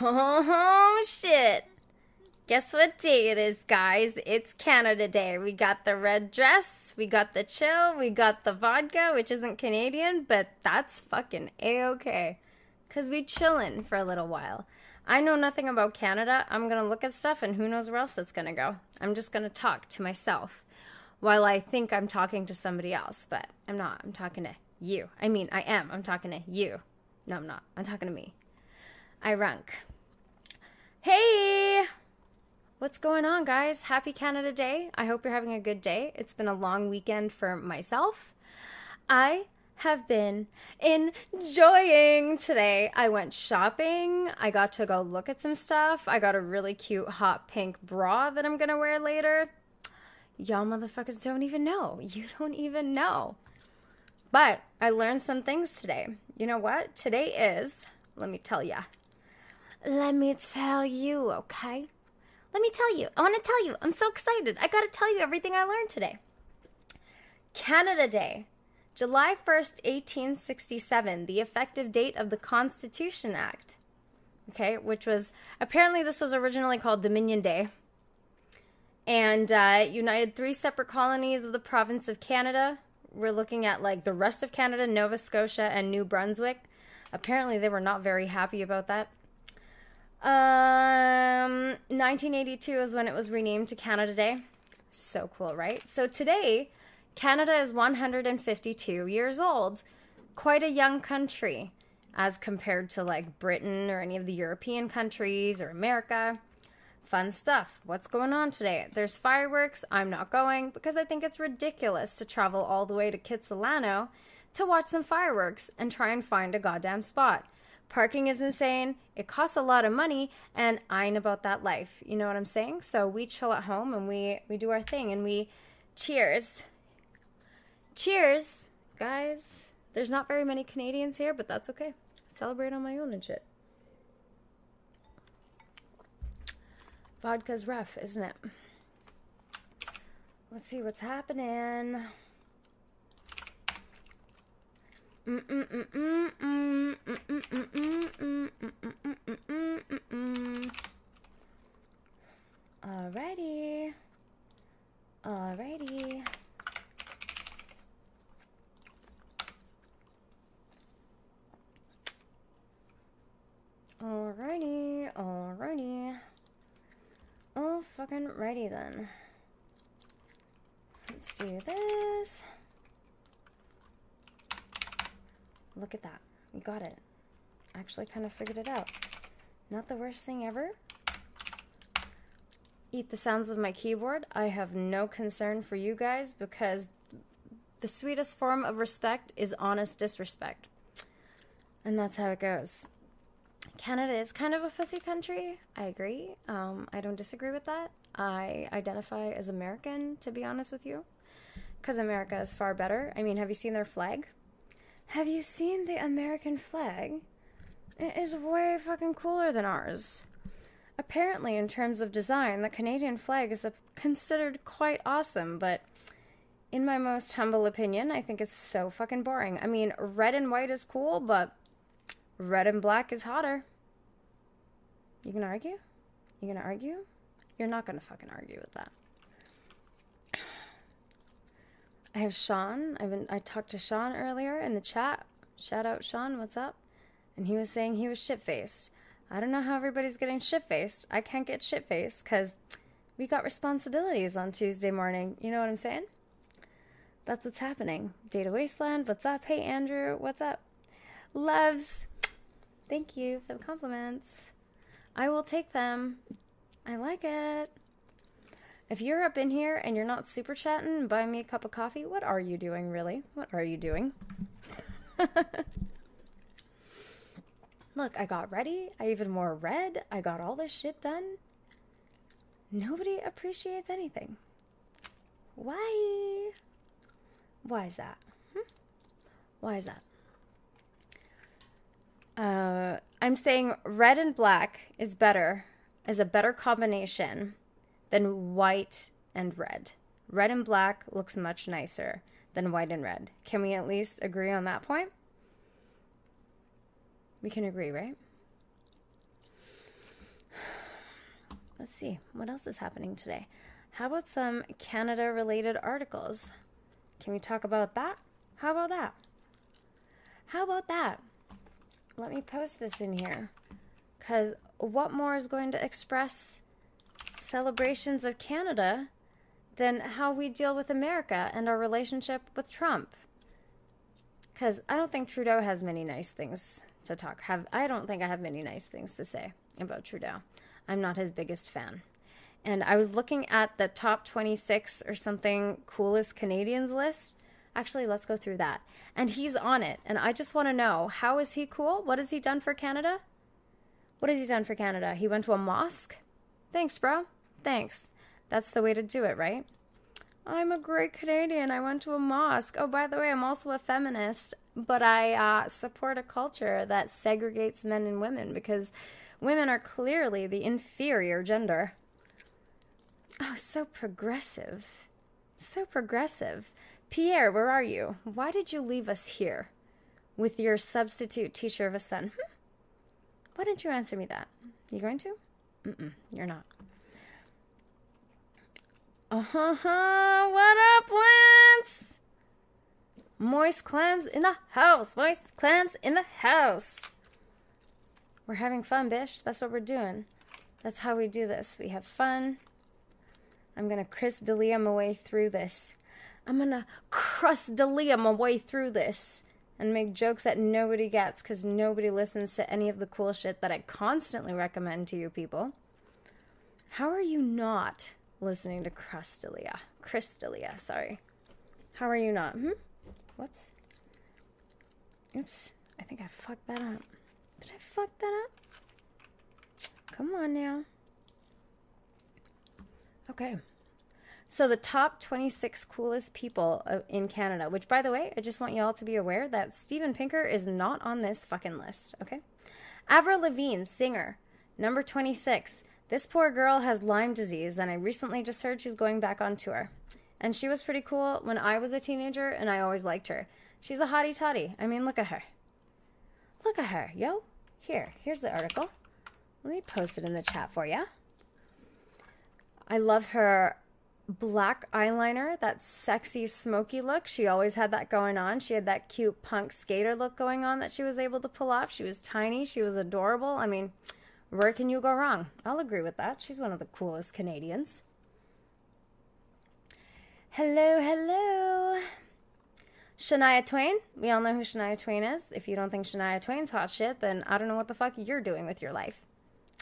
Oh shit. Guess what day it is, guys? It's Canada Day. We got the red dress, we got the chill, we got the vodka, which isn't Canadian, but that's fucking a-okay. Cause we chillin' for a little while. I know nothing about Canada. I'm gonna look at stuff and who knows where else it's gonna go. I'm just gonna talk to myself while I think I'm talking to somebody else, but I'm not. I'm talking to you. I mean, I am. I'm talking to you. No, I'm not. I'm talking to me. I runk. Hey! What's going on, guys? Happy Canada Day. I hope you're having a good day. It's been a long weekend for myself. I have been enjoying today. I went shopping. I got to go look at some stuff. I got a really cute hot pink bra that I'm going to wear later. Y'all motherfuckers don't even know. You don't even know. But I learned some things today. You know what? Today is, let me tell ya. Let me tell you, okay? Let me tell you. I want to tell you. I'm so excited. I got to tell you everything I learned today. Canada Day, July 1st, 1867, the effective date of the Constitution Act. Okay, which was apparently this was originally called Dominion Day and uh, united three separate colonies of the province of Canada. We're looking at like the rest of Canada, Nova Scotia, and New Brunswick. Apparently, they were not very happy about that. Um, 1982 is when it was renamed to Canada Day. So cool, right? So today, Canada is 152 years old. Quite a young country as compared to like Britain or any of the European countries or America. Fun stuff. What's going on today? There's fireworks. I'm not going because I think it's ridiculous to travel all the way to Kitsilano to watch some fireworks and try and find a goddamn spot. Parking is insane. It costs a lot of money, and I ain't about that life. You know what I'm saying? So we chill at home and we we do our thing and we cheers. Cheers, guys. There's not very many Canadians here, but that's okay. Celebrate on my own and shit. Vodka's rough, isn't it? Let's see what's happening. Alrighty. Alrighty. Alrighty, alrighty. Oh, fucking righty then. Let's do this. Look at that. We got it. Actually kind of figured it out. Not the worst thing ever. Eat the sounds of my keyboard. I have no concern for you guys because the sweetest form of respect is honest disrespect. And that's how it goes. Canada is kind of a pussy country. I agree. Um, I don't disagree with that. I identify as American, to be honest with you, because America is far better. I mean, have you seen their flag? Have you seen the American flag? It is way fucking cooler than ours. Apparently, in terms of design, the Canadian flag is considered quite awesome, but in my most humble opinion, I think it's so fucking boring. I mean, red and white is cool, but red and black is hotter. You gonna argue? You gonna argue? You're not gonna fucking argue with that. I have Sean. I've been I talked to Sean earlier in the chat. Shout out Sean, what's up? And he was saying he was shit faced. I don't know how everybody's getting shit faced. I can't get shit faced because we got responsibilities on Tuesday morning. You know what I'm saying? That's what's happening. Data Wasteland, what's up? Hey Andrew, what's up? Loves. Thank you for the compliments. I will take them. I like it. If you're up in here and you're not super chatting buying me a cup of coffee, what are you doing, really? What are you doing? Look, I got ready. I even wore red. I got all this shit done. Nobody appreciates anything. Why? Why is that? Hmm? Why is that? Uh, I'm saying red and black is better, is a better combination than white and red. Red and black looks much nicer than white and red. Can we at least agree on that point? We can agree, right? Let's see, what else is happening today? How about some Canada related articles? Can we talk about that? How about that? How about that? Let me post this in here. Because what more is going to express celebrations of Canada than how we deal with America and our relationship with Trump? Because I don't think Trudeau has many nice things to talk. Have I don't think I have many nice things to say about Trudeau. I'm not his biggest fan. And I was looking at the top 26 or something coolest Canadians list. Actually, let's go through that. And he's on it. And I just want to know how is he cool? What has he done for Canada? What has he done for Canada? He went to a mosque? Thanks, bro. Thanks. That's the way to do it, right? I'm a great Canadian. I went to a mosque. Oh, by the way, I'm also a feminist, but I uh, support a culture that segregates men and women because women are clearly the inferior gender. Oh, so progressive. So progressive. Pierre, where are you? Why did you leave us here with your substitute teacher of a son? Hmm? Why didn't you answer me that? You going to? Mm-mm, you're not. Uh-huh. What up, Lance? Moist clams in the house. Moist clams in the house. We're having fun, bish. That's what we're doing. That's how we do this. We have fun. I'm going to Chris D'Elia my way through this. I'm going to Chris D'Elia my way through this and make jokes that nobody gets because nobody listens to any of the cool shit that I constantly recommend to you people. How are you not listening to Crustalia. Crystalia, sorry. How are you not? Hmm? Whoops. Oops. I think I fucked that up. Did I fuck that up? Come on now. Okay. So the top 26 coolest people uh, in Canada, which by the way, I just want you all to be aware that Steven Pinker is not on this fucking list, okay? Avril Lavigne, singer, number 26. This poor girl has Lyme disease, and I recently just heard she's going back on tour. And she was pretty cool when I was a teenager, and I always liked her. She's a hottie toddy. I mean, look at her. Look at her, yo. Here, here's the article. Let me post it in the chat for you. I love her black eyeliner, that sexy smoky look. She always had that going on. She had that cute punk skater look going on that she was able to pull off. She was tiny, she was adorable. I mean, where can you go wrong? I'll agree with that. She's one of the coolest Canadians. Hello, hello. Shania Twain. We all know who Shania Twain is. If you don't think Shania Twain's hot shit, then I don't know what the fuck you're doing with your life.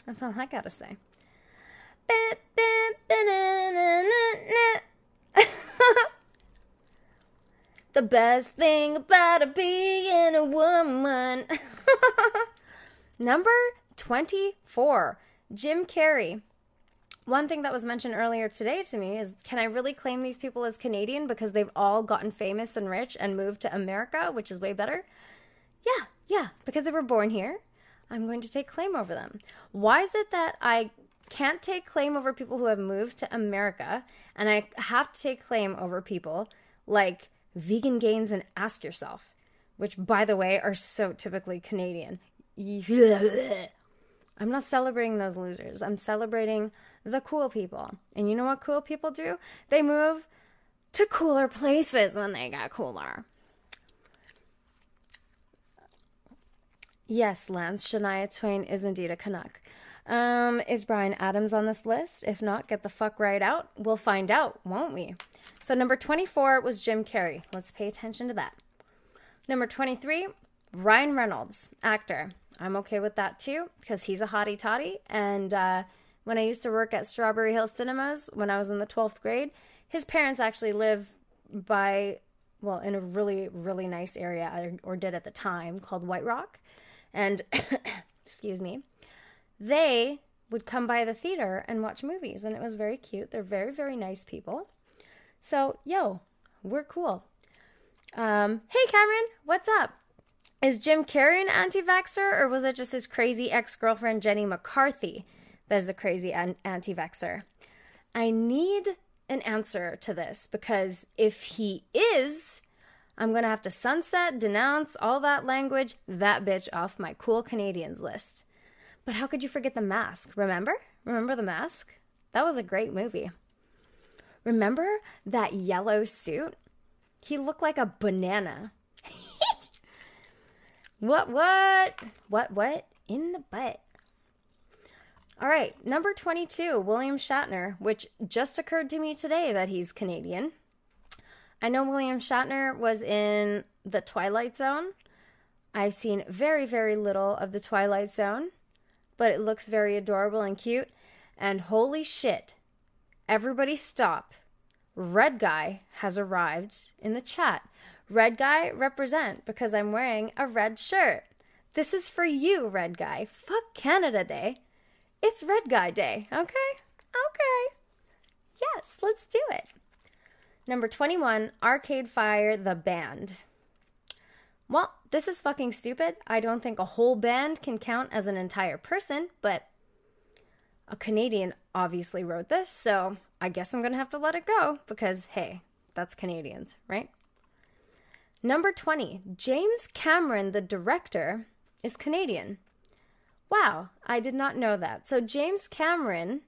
That's all I gotta say. the best thing about being a woman. Number 24. Jim Carrey. One thing that was mentioned earlier today to me is can I really claim these people as Canadian because they've all gotten famous and rich and moved to America, which is way better? Yeah, yeah, because they were born here. I'm going to take claim over them. Why is it that I can't take claim over people who have moved to America and I have to take claim over people like Vegan Gains and Ask Yourself, which, by the way, are so typically Canadian. I'm not celebrating those losers. I'm celebrating the cool people. And you know what cool people do? They move to cooler places when they get cooler. Yes, Lance, Shania Twain is indeed a Canuck. Um, is Bryan Adams on this list? If not, get the fuck right out. We'll find out, won't we? So, number 24 was Jim Carrey. Let's pay attention to that. Number 23, Ryan Reynolds, actor. I'm okay with that too because he's a hottie toddy. And uh, when I used to work at Strawberry Hill Cinemas when I was in the 12th grade, his parents actually live by, well, in a really, really nice area, or, or did at the time, called White Rock. And, excuse me, they would come by the theater and watch movies. And it was very cute. They're very, very nice people. So, yo, we're cool. Um, hey, Cameron, what's up? Is Jim Carrey an anti vaxxer, or was it just his crazy ex girlfriend, Jenny McCarthy, that is a crazy an- anti vaxxer? I need an answer to this because if he is, I'm going to have to sunset, denounce all that language, that bitch off my cool Canadians list. But how could you forget the mask? Remember? Remember the mask? That was a great movie. Remember that yellow suit? He looked like a banana. what, what? What, what? In the butt. All right, number 22, William Shatner, which just occurred to me today that he's Canadian. I know William Shatner was in The Twilight Zone. I've seen very, very little of The Twilight Zone, but it looks very adorable and cute. And holy shit, everybody stop. Red Guy has arrived in the chat. Red Guy represent because I'm wearing a red shirt. This is for you, Red Guy. Fuck Canada Day. It's Red Guy Day, okay? Okay. Yes, let's do it. Number 21, Arcade Fire, the band. Well, this is fucking stupid. I don't think a whole band can count as an entire person, but a Canadian obviously wrote this, so I guess I'm gonna have to let it go because, hey, that's Canadians, right? Number 20, James Cameron, the director, is Canadian. Wow, I did not know that. So, James Cameron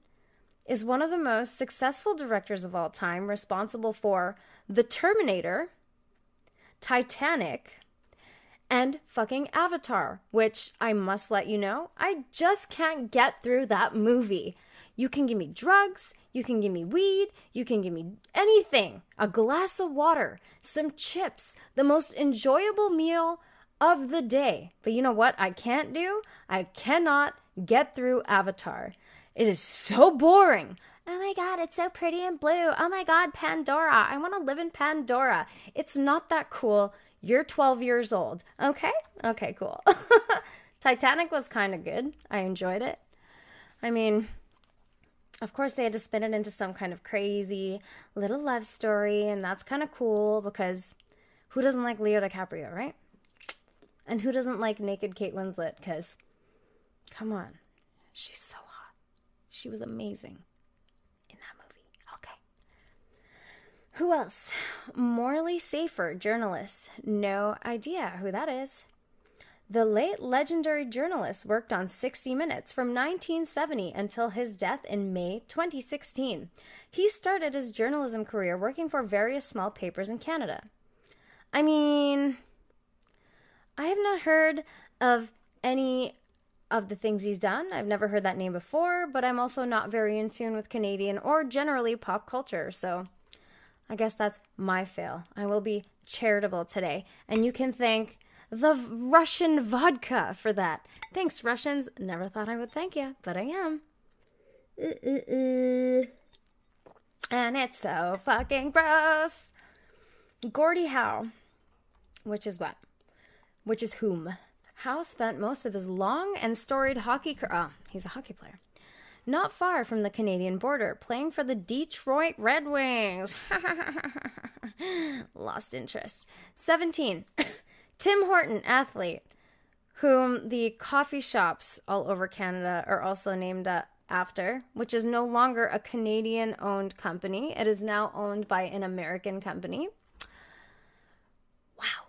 is one of the most successful directors of all time, responsible for The Terminator, Titanic, and fucking Avatar, which I must let you know, I just can't get through that movie. You can give me drugs, you can give me weed, you can give me anything, a glass of water, some chips, the most enjoyable meal of the day. But you know what I can't do? I cannot get through Avatar. It is so boring. Oh my god, it's so pretty and blue. Oh my god, Pandora. I want to live in Pandora. It's not that cool. You're 12 years old. Okay? Okay, cool. Titanic was kind of good. I enjoyed it. I mean, of course, they had to spin it into some kind of crazy little love story, and that's kind of cool because who doesn't like Leo DiCaprio, right? And who doesn't like naked Kate Winslet? Because, come on, she's so hot. She was amazing in that movie. Okay. Who else? Morley Safer, journalist. No idea who that is. The late legendary journalist worked on 60 Minutes from 1970 until his death in May 2016. He started his journalism career working for various small papers in Canada. I mean, I have not heard of any of the things he's done. I've never heard that name before, but I'm also not very in tune with Canadian or generally pop culture, so I guess that's my fail. I will be charitable today, and you can thank the Russian vodka for that. Thanks, Russians. Never thought I would thank you, but I am. Mm-mm-mm. And it's so fucking gross. Gordie Howe, which is what? which is whom. Howe spent most of his long and storied hockey career. Oh, he's a hockey player. Not far from the Canadian border, playing for the Detroit Red Wings. Lost interest. 17. Tim Horton, athlete, whom the coffee shops all over Canada are also named uh, after, which is no longer a Canadian owned company. It is now owned by an American company. Wow.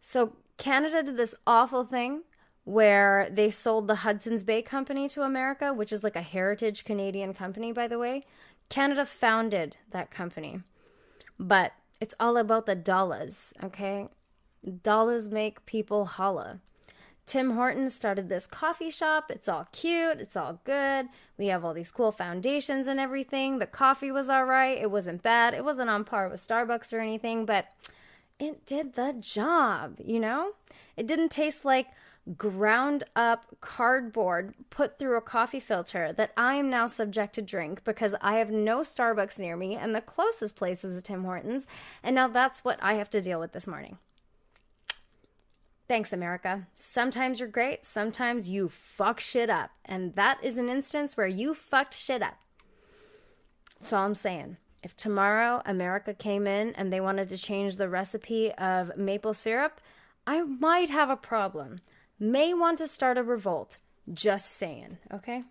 So Canada did this awful thing where they sold the Hudson's Bay Company to America, which is like a heritage Canadian company, by the way. Canada founded that company. But it's all about the dollars, okay? Dollars make people holla. Tim Horton started this coffee shop. It's all cute. It's all good. We have all these cool foundations and everything. The coffee was all right. It wasn't bad. It wasn't on par with Starbucks or anything, but it did the job, you know? It didn't taste like ground up cardboard put through a coffee filter that I am now subject to drink because I have no Starbucks near me and the closest place is a Tim Hortons. And now that's what I have to deal with this morning. Thanks, America. Sometimes you're great, sometimes you fuck shit up. And that is an instance where you fucked shit up. That's all I'm saying. If tomorrow America came in and they wanted to change the recipe of maple syrup, I might have a problem. May want to start a revolt. Just saying, okay?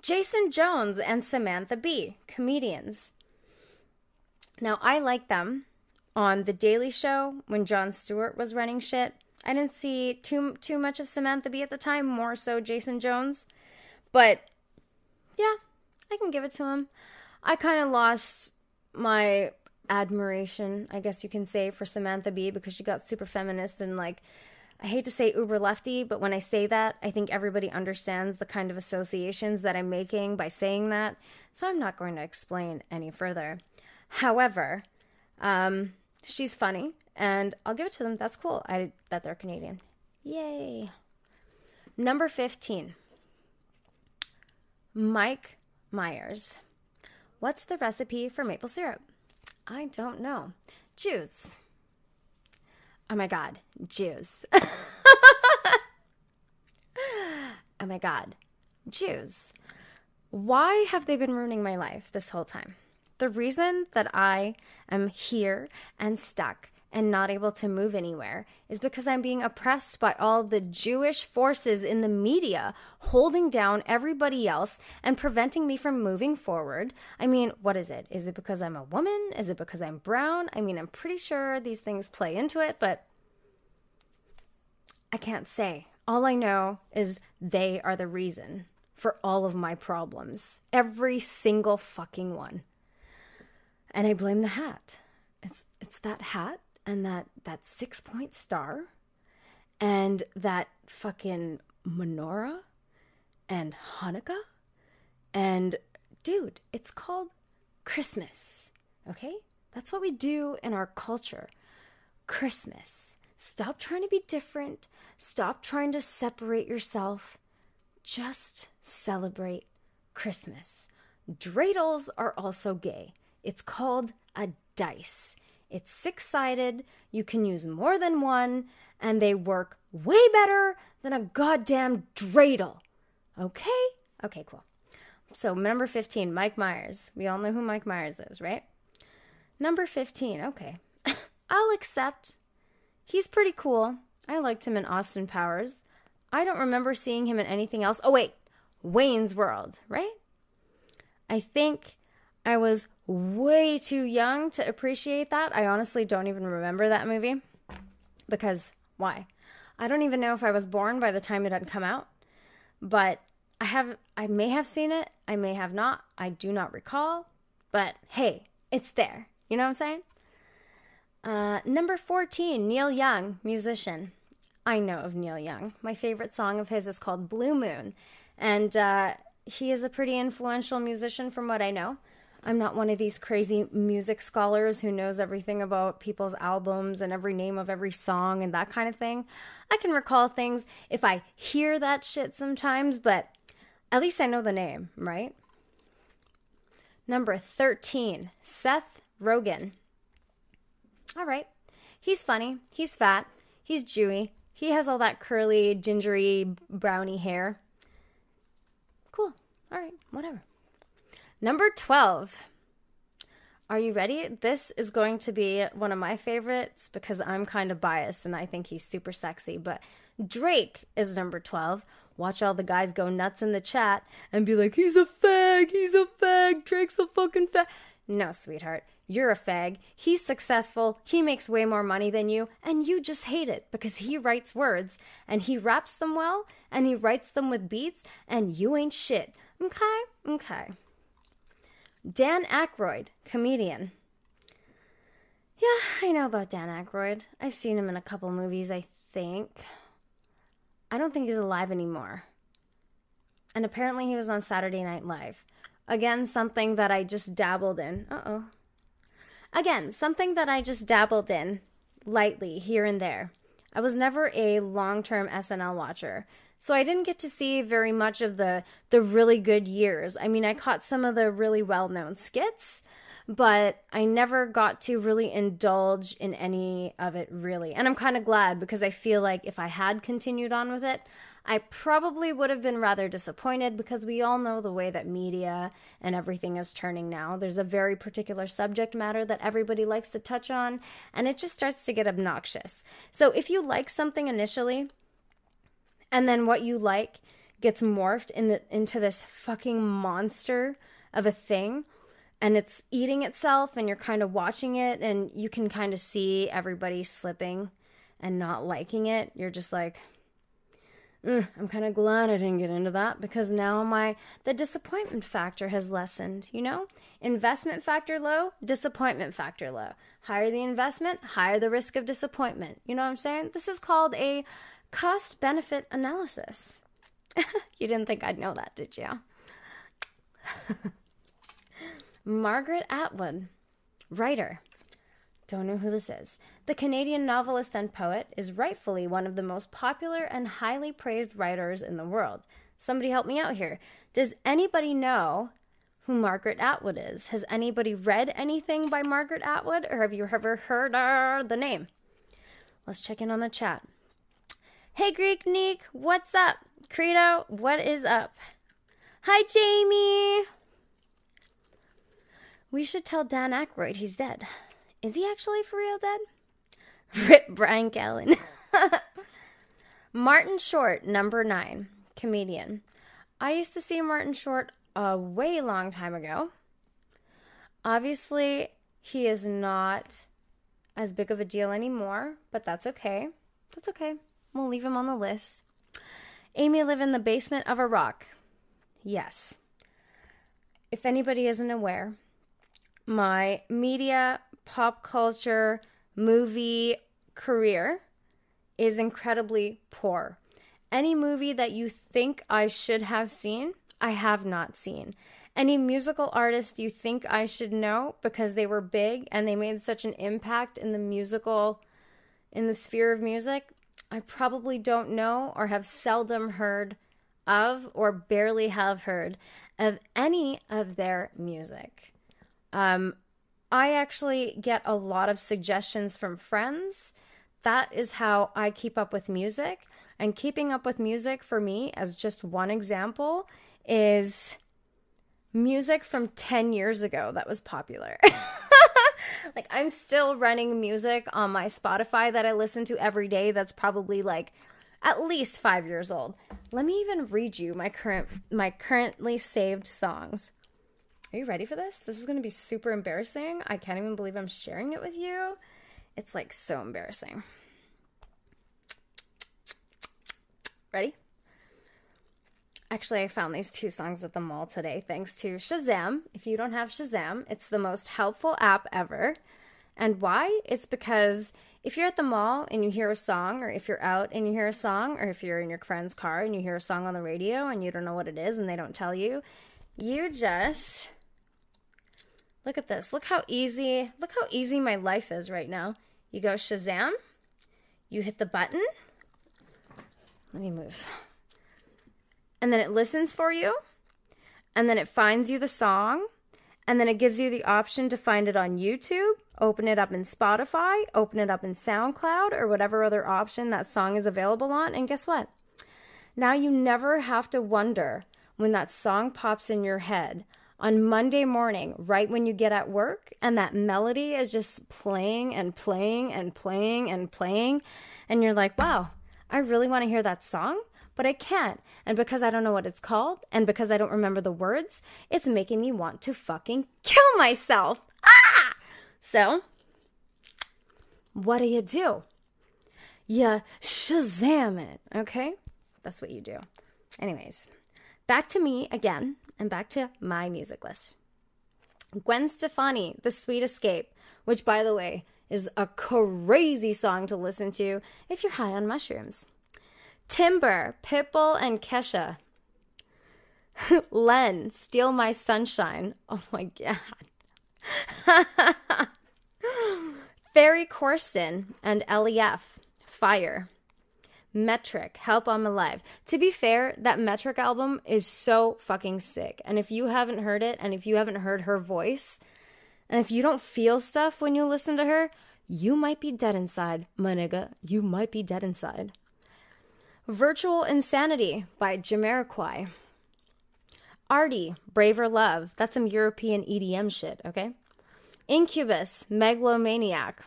Jason Jones and Samantha Bee, comedians. Now, I like them on The Daily Show when Jon Stewart was running shit. I didn't see too too much of Samantha Bee at the time, more so Jason Jones. But yeah, I can give it to him. I kind of lost my admiration, I guess you can say, for Samantha Bee because she got super feminist and like I hate to say uber lefty, but when I say that, I think everybody understands the kind of associations that I'm making by saying that. So I'm not going to explain any further. However, um, she's funny, and I'll give it to them. That's cool. I that they're Canadian. Yay. Number 15. Mike Myers. What's the recipe for maple syrup? I don't know. Juice. Oh my god, Jews. oh my god, Jews. Why have they been ruining my life this whole time? The reason that I am here and stuck and not able to move anywhere is because I'm being oppressed by all the Jewish forces in the media holding down everybody else and preventing me from moving forward. I mean, what is it? Is it because I'm a woman? Is it because I'm brown? I mean, I'm pretty sure these things play into it, but I can't say. All I know is they are the reason for all of my problems. Every single fucking one. And I blame the hat. It's it's that hat and that that six point star and that fucking menorah and Hanukkah and dude, it's called Christmas. Okay? That's what we do in our culture. Christmas. Stop trying to be different. Stop trying to separate yourself. Just celebrate Christmas. Dreidels are also gay. It's called a dice. It's six sided, you can use more than one, and they work way better than a goddamn dreidel. Okay? Okay, cool. So, number 15, Mike Myers. We all know who Mike Myers is, right? Number 15, okay. I'll accept. He's pretty cool. I liked him in Austin Powers. I don't remember seeing him in anything else. Oh, wait, Wayne's World, right? I think I was way too young to appreciate that. I honestly don't even remember that movie because why? I don't even know if I was born by the time it had come out, but I have I may have seen it, I may have not. I do not recall, but hey, it's there. You know what I'm saying? Uh, number 14, Neil Young, musician. I know of Neil Young. My favorite song of his is called Blue Moon. And uh, he is a pretty influential musician from what I know. I'm not one of these crazy music scholars who knows everything about people's albums and every name of every song and that kind of thing. I can recall things if I hear that shit sometimes, but at least I know the name, right? Number 13, Seth Rogen. All right. He's funny. He's fat. He's Jewy. He has all that curly, gingery, browny hair. Cool. All right. Whatever. Number 12. Are you ready? This is going to be one of my favorites because I'm kind of biased and I think he's super sexy. But Drake is number 12. Watch all the guys go nuts in the chat and be like, he's a fag, he's a fag, Drake's a fucking fag. No, sweetheart, you're a fag. He's successful, he makes way more money than you, and you just hate it because he writes words and he raps them well and he writes them with beats, and you ain't shit. Okay? Okay. Dan Aykroyd, comedian. Yeah, I know about Dan Aykroyd. I've seen him in a couple movies, I think. I don't think he's alive anymore. And apparently he was on Saturday Night Live. Again, something that I just dabbled in. Uh oh. Again, something that I just dabbled in lightly here and there. I was never a long term SNL watcher. So I didn't get to see very much of the the really good years. I mean, I caught some of the really well-known skits, but I never got to really indulge in any of it really. And I'm kind of glad because I feel like if I had continued on with it, I probably would have been rather disappointed because we all know the way that media and everything is turning now. There's a very particular subject matter that everybody likes to touch on, and it just starts to get obnoxious. So if you like something initially, and then what you like gets morphed in the, into this fucking monster of a thing, and it's eating itself, and you're kind of watching it, and you can kind of see everybody slipping and not liking it, you're just like, mm, I'm kind of glad I didn't get into that because now my the disappointment factor has lessened. You know, investment factor low, disappointment factor low. Higher the investment, higher the risk of disappointment. You know what I'm saying? This is called a cost benefit analysis. you didn't think I'd know that, did you? Margaret Atwood, writer. Don't know who this is. The Canadian novelist and poet is rightfully one of the most popular and highly praised writers in the world. Somebody help me out here. Does anybody know who Margaret Atwood is? Has anybody read anything by Margaret Atwood or have you ever heard the name? Let's check in on the chat. Hey Greek Neek, what's up? Credo, what is up? Hi Jamie. We should tell Dan Aykroyd he's dead. Is he actually for real dead? Rip Bryan Callen. Martin Short, number nine, comedian. I used to see Martin Short a way long time ago. Obviously, he is not as big of a deal anymore, but that's okay. That's okay. We'll leave him on the list. Amy live in the basement of a rock. Yes. If anybody isn't aware, my media pop culture movie career is incredibly poor. Any movie that you think I should have seen, I have not seen. Any musical artist you think I should know because they were big and they made such an impact in the musical, in the sphere of music, I probably don't know or have seldom heard of or barely have heard of any of their music. Um, I actually get a lot of suggestions from friends. That is how I keep up with music. And keeping up with music for me, as just one example, is music from 10 years ago that was popular. like, I'm still running music on my Spotify that I listen to every day that's probably like at least five years old. Let me even read you my current my currently saved songs. Are you ready for this? This is going to be super embarrassing. I can't even believe I'm sharing it with you. It's like so embarrassing. Ready? Actually, I found these two songs at the mall today thanks to Shazam. If you don't have Shazam, it's the most helpful app ever. And why? It's because if you're at the mall and you hear a song, or if you're out and you hear a song, or if you're in your friend's car and you hear a song on the radio and you don't know what it is and they don't tell you, you just Look at this. Look how easy, look how easy my life is right now. You go Shazam, you hit the button. Let me move. And then it listens for you. And then it finds you the song. And then it gives you the option to find it on YouTube, open it up in Spotify, open it up in SoundCloud, or whatever other option that song is available on. And guess what? Now you never have to wonder when that song pops in your head on Monday morning, right when you get at work, and that melody is just playing and playing and playing and playing, and you're like, wow, I really want to hear that song, but I can't. And because I don't know what it's called, and because I don't remember the words, it's making me want to fucking kill myself. Ah! So, what do you do? You Shazam it, okay? That's what you do. Anyways, back to me again and back to my music list. Gwen Stefani, The Sweet Escape, which, by the way, is a crazy song to listen to if you're high on mushrooms. Timber, Pitbull, and Kesha. Len, Steal My Sunshine. Oh my god. Ferry Corsten and LEF, Fire. Metric, Help I'm Alive. To be fair, that Metric album is so fucking sick. And if you haven't heard it, and if you haven't heard her voice, and if you don't feel stuff when you listen to her, you might be dead inside, my nigga. You might be dead inside. Virtual Insanity by Jamiroquai. Arty, Braver Love. That's some European EDM shit, okay? Incubus, Megalomaniac.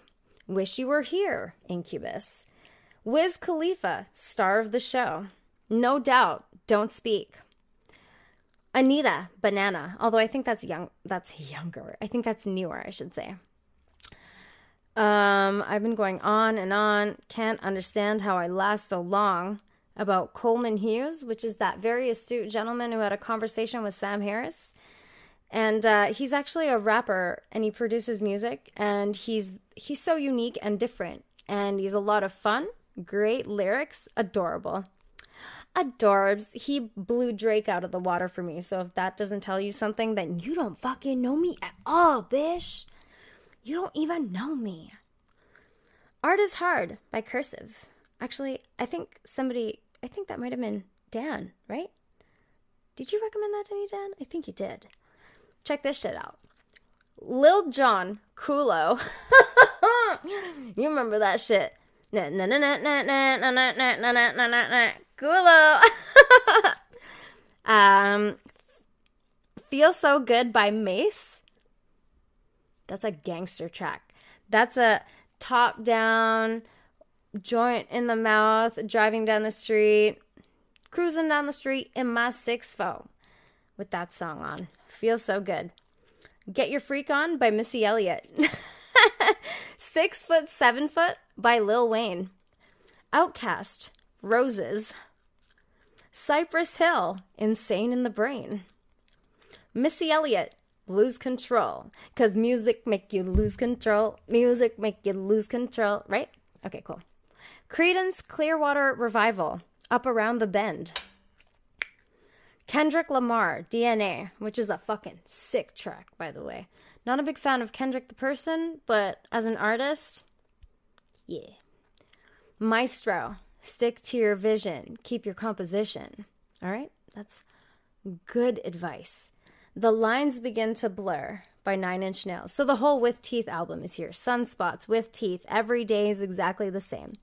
Wish You Were Here, Incubus. Wiz Khalifa, star of the show. No doubt, Don't Speak. Anitta, Banana. Although I think that's young that's younger. I think that's newer, I should say. Um, I've been going on and on. Can't understand how I last so long about Coleman Hughes, which is that very astute gentleman who had a conversation with Sam Harris. And uh, he's actually a rapper and he produces music and he's he's so unique and different and he's a lot of fun, great lyrics, adorable. Adorbs. He blew Drake out of the water for me. So if that doesn't tell you something, then you don't fucking know me at all, bish. You don't even know me. Art is Hard by Cursive. Actually, I think somebody, I think that might have been Dan, right? Did you recommend that to me, Dan? I think you did. Check this shit out. Lil Jon Culo. you remember that shit. Culo. um, Feel So Good by Mase. That's a gangster track. That's a top down joint in the mouth, driving down the street, cruising down the street in my six foe with that song on. Feels so good. Get Your Freak On by Missy Elliott. Six Foot Seven Foot by Lil Wayne. OutKast, Roses. Cypress Hill, Insane in the Brain. Missy Elliott, Lose Control. Because music make you lose control. Music make you lose control, right? Okay, cool. Creedence Clearwater Revival, Up Around the Bend. Kendrick Lamar, DNA, which is a fucking sick track, by the way. Not a big fan of Kendrick the person, but as an artist, yeah. Maestro, stick to your vision, keep your composition. All right? That's good advice. The lines begin to blur by Nine Inch Nails. So the whole With Teeth album is here. Sunspots, With Teeth, every day is exactly the same.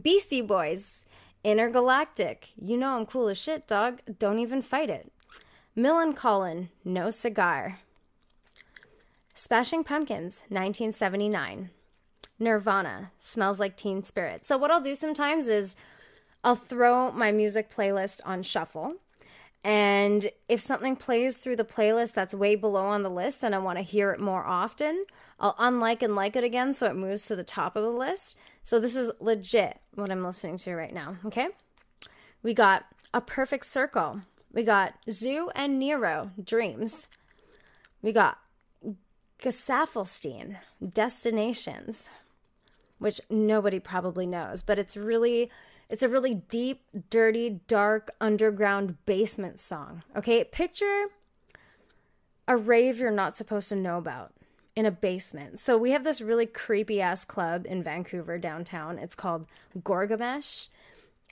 Beastie Boys, Intergalactic. You know I'm cool as shit, dog. Don't even fight it. Millencolin, No Cigar. Smashing Pumpkins, 1979. Nirvana, Smells Like Teen Spirit. So, what I'll do sometimes is I'll throw my music playlist on shuffle. And if something plays through the playlist that's way below on the list and I want to hear it more often, I'll unlike and like it again so it moves to the top of the list. So this is legit what I'm listening to right now, okay? We got A Perfect Circle. We got Zoo and Nero, Dreams. We got Gesaffelstein, Destinations, which nobody probably knows, but it's really it's a really deep, dirty, dark underground basement song. Okay? Picture a rave you're not supposed to know about in a basement. So we have this really creepy ass club in Vancouver downtown. It's called Gorg-O-Mish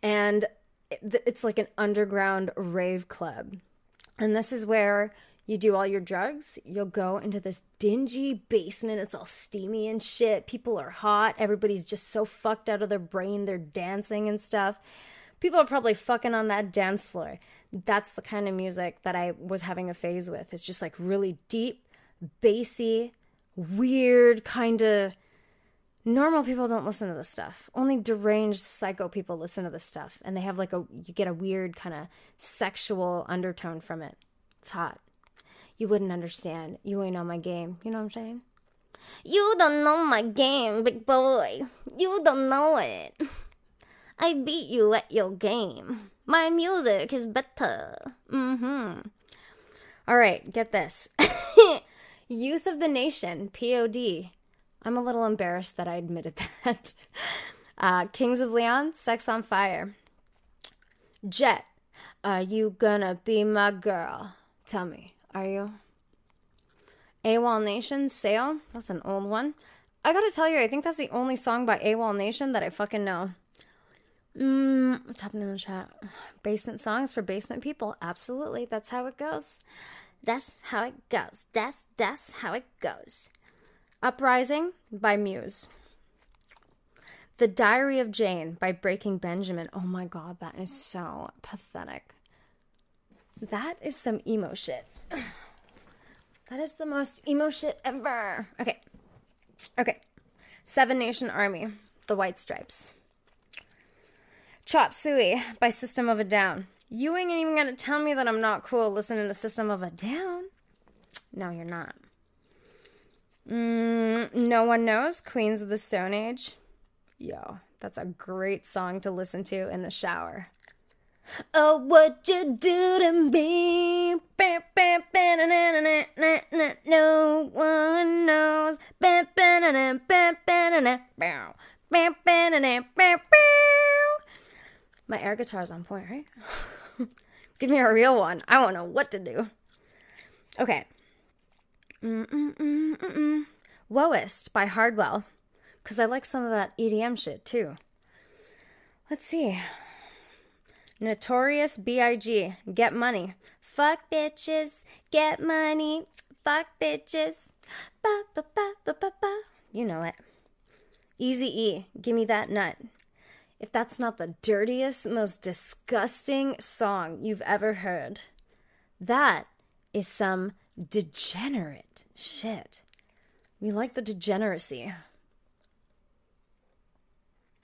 and it's like an underground rave club. And this is where you do all your drugs. You'll go into this dingy basement. It's all steamy and shit. People are hot. Everybody's just so fucked out of their brain. They're dancing and stuff. People are probably fucking on that dance floor. That's the kind of music that I was having a phase with. It's just like really deep, bassy, weird kind of normal people don't listen to this stuff. Only deranged psycho people listen to this stuff and they have like a you get a weird kind of sexual undertone from it. It's hot. You wouldn't understand. You ain't on my game. You know what I'm saying? You don't know my game, big boy. You don't know it. I beat you at your game. My music is better. Mm-hmm. All right, get this. Youth of the Nation, POD. I'm a little embarrassed that I admitted that. Uh, Kings of Leon, Sex on Fire. Jet, are you gonna be my girl? Tell me, are you? AWOLNATION, Sail. That's an old one. I gotta tell you, I think that's the only song by AWOLNATION that I fucking know. Mmm, happening in the chat. Basement songs for basement people. Absolutely, that's how it goes. That's how it goes. That's that's how it goes. Uprising by Muse. The Diary of Jane by Breaking Benjamin. Oh my god, that is so pathetic. That is some emo shit. That is the most emo shit ever. Okay. Okay. Seven Nation Army, The White Stripes. Chop Suey by System of a Down. You ain't even gonna tell me that I'm not cool listening to System of a Down. No, you're not. Mm, no one knows Queens of the Stone Age. Yo, that's a great song to listen to in the shower. Oh, what you do to me? No one knows. My air guitar's on point, right? Give me a real one. I won't know what to do. Okay. Mm-mm-mm-mm-mm. Woest by Hardwell. Because I like some of that EDM shit too. Let's see. Notorious B.I.G. Get money. Fuck bitches. Get money. Fuck bitches. Ba, ba, ba, ba, ba, ba. You know it. Easy E. Give me that nut. If that's not the dirtiest, most disgusting song you've ever heard, that is some degenerate shit. We like the degeneracy.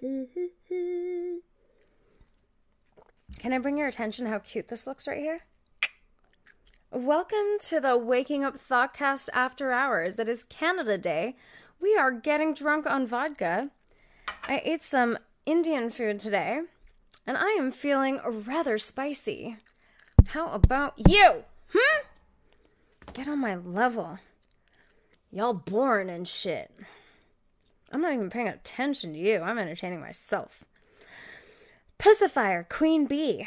Can I bring your attention how cute this looks right here? Welcome to the Waking Up Thoughtcast After Hours. It is Canada Day. We are getting drunk on vodka. I ate some Indian food today, and I am feeling rather spicy. How about you? Hmm? Get on my level. Y'all boring and shit. I'm not even paying attention to you. I'm entertaining myself. Pacifier, Queen Bee.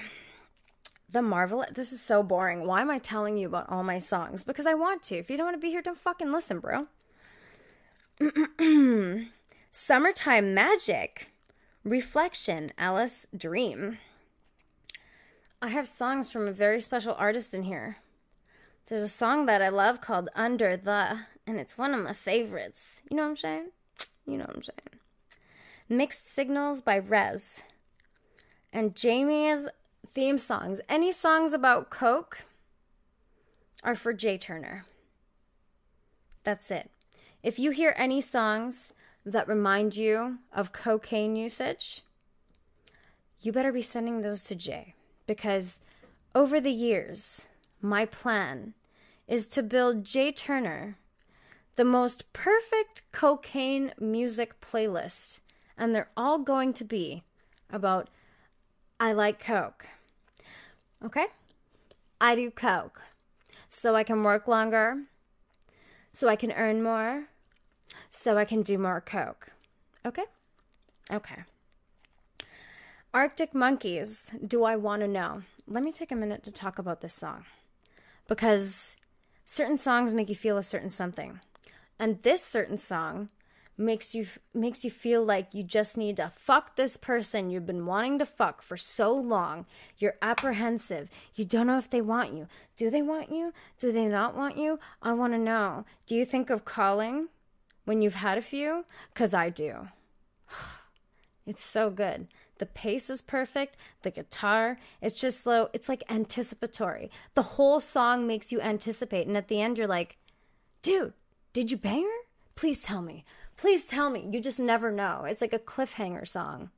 The Marvel. This is so boring. Why am I telling you about all my songs? Because I want to. If you don't want to be here, don't fucking listen, bro. Summertime Magic. Reflection, Alice Dream. I have songs from a very special artist in here. There's a song that I love called Under the, and it's one of my favorites. You know what I'm saying? You know what I'm saying. Mixed Signals by Rez and Jamie's theme songs. Any songs about Coke are for Jay Turner. That's it. If you hear any songs that remind you of cocaine usage, you better be sending those to Jay because over the years, my plan is to build Jay Turner the most perfect cocaine music playlist, and they're all going to be about I like Coke. Okay? I do Coke. So I can work longer, so I can earn more, so I can do more Coke. Okay? Okay. Arctic Monkeys, Do I Want to Know? Let me take a minute to talk about this song. Because certain songs make you feel a certain something. And this certain song makes you makes you feel like you just need to fuck this person you've been wanting to fuck for so long. You're apprehensive. You don't know if they want you. Do they want you? Do they not want you? I want to know. Do you think of calling when you've had a few? Cuz I do. It's so good. The pace is perfect. The guitar, it's just slow. It's like anticipatory. The whole song makes you anticipate. And at the end, you're like, dude, did you bang her? Please tell me. Please tell me. You just never know. It's like a cliffhanger song.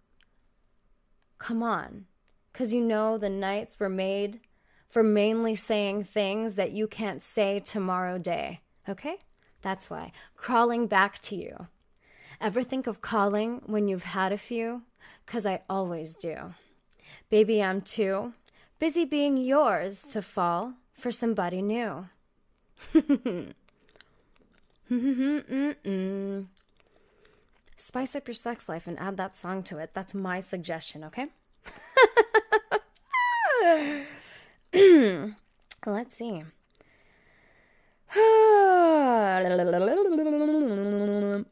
Come on. Because you know the nights were made for mainly saying things that you can't say tomorrow day. Okay? That's why. Crawling back to you. Ever think of calling when you've had a few? Because I always do. Baby, I'm too busy being yours to fall for somebody new. Spice up your sex life and add that song to it. That's my suggestion, okay? Let's see.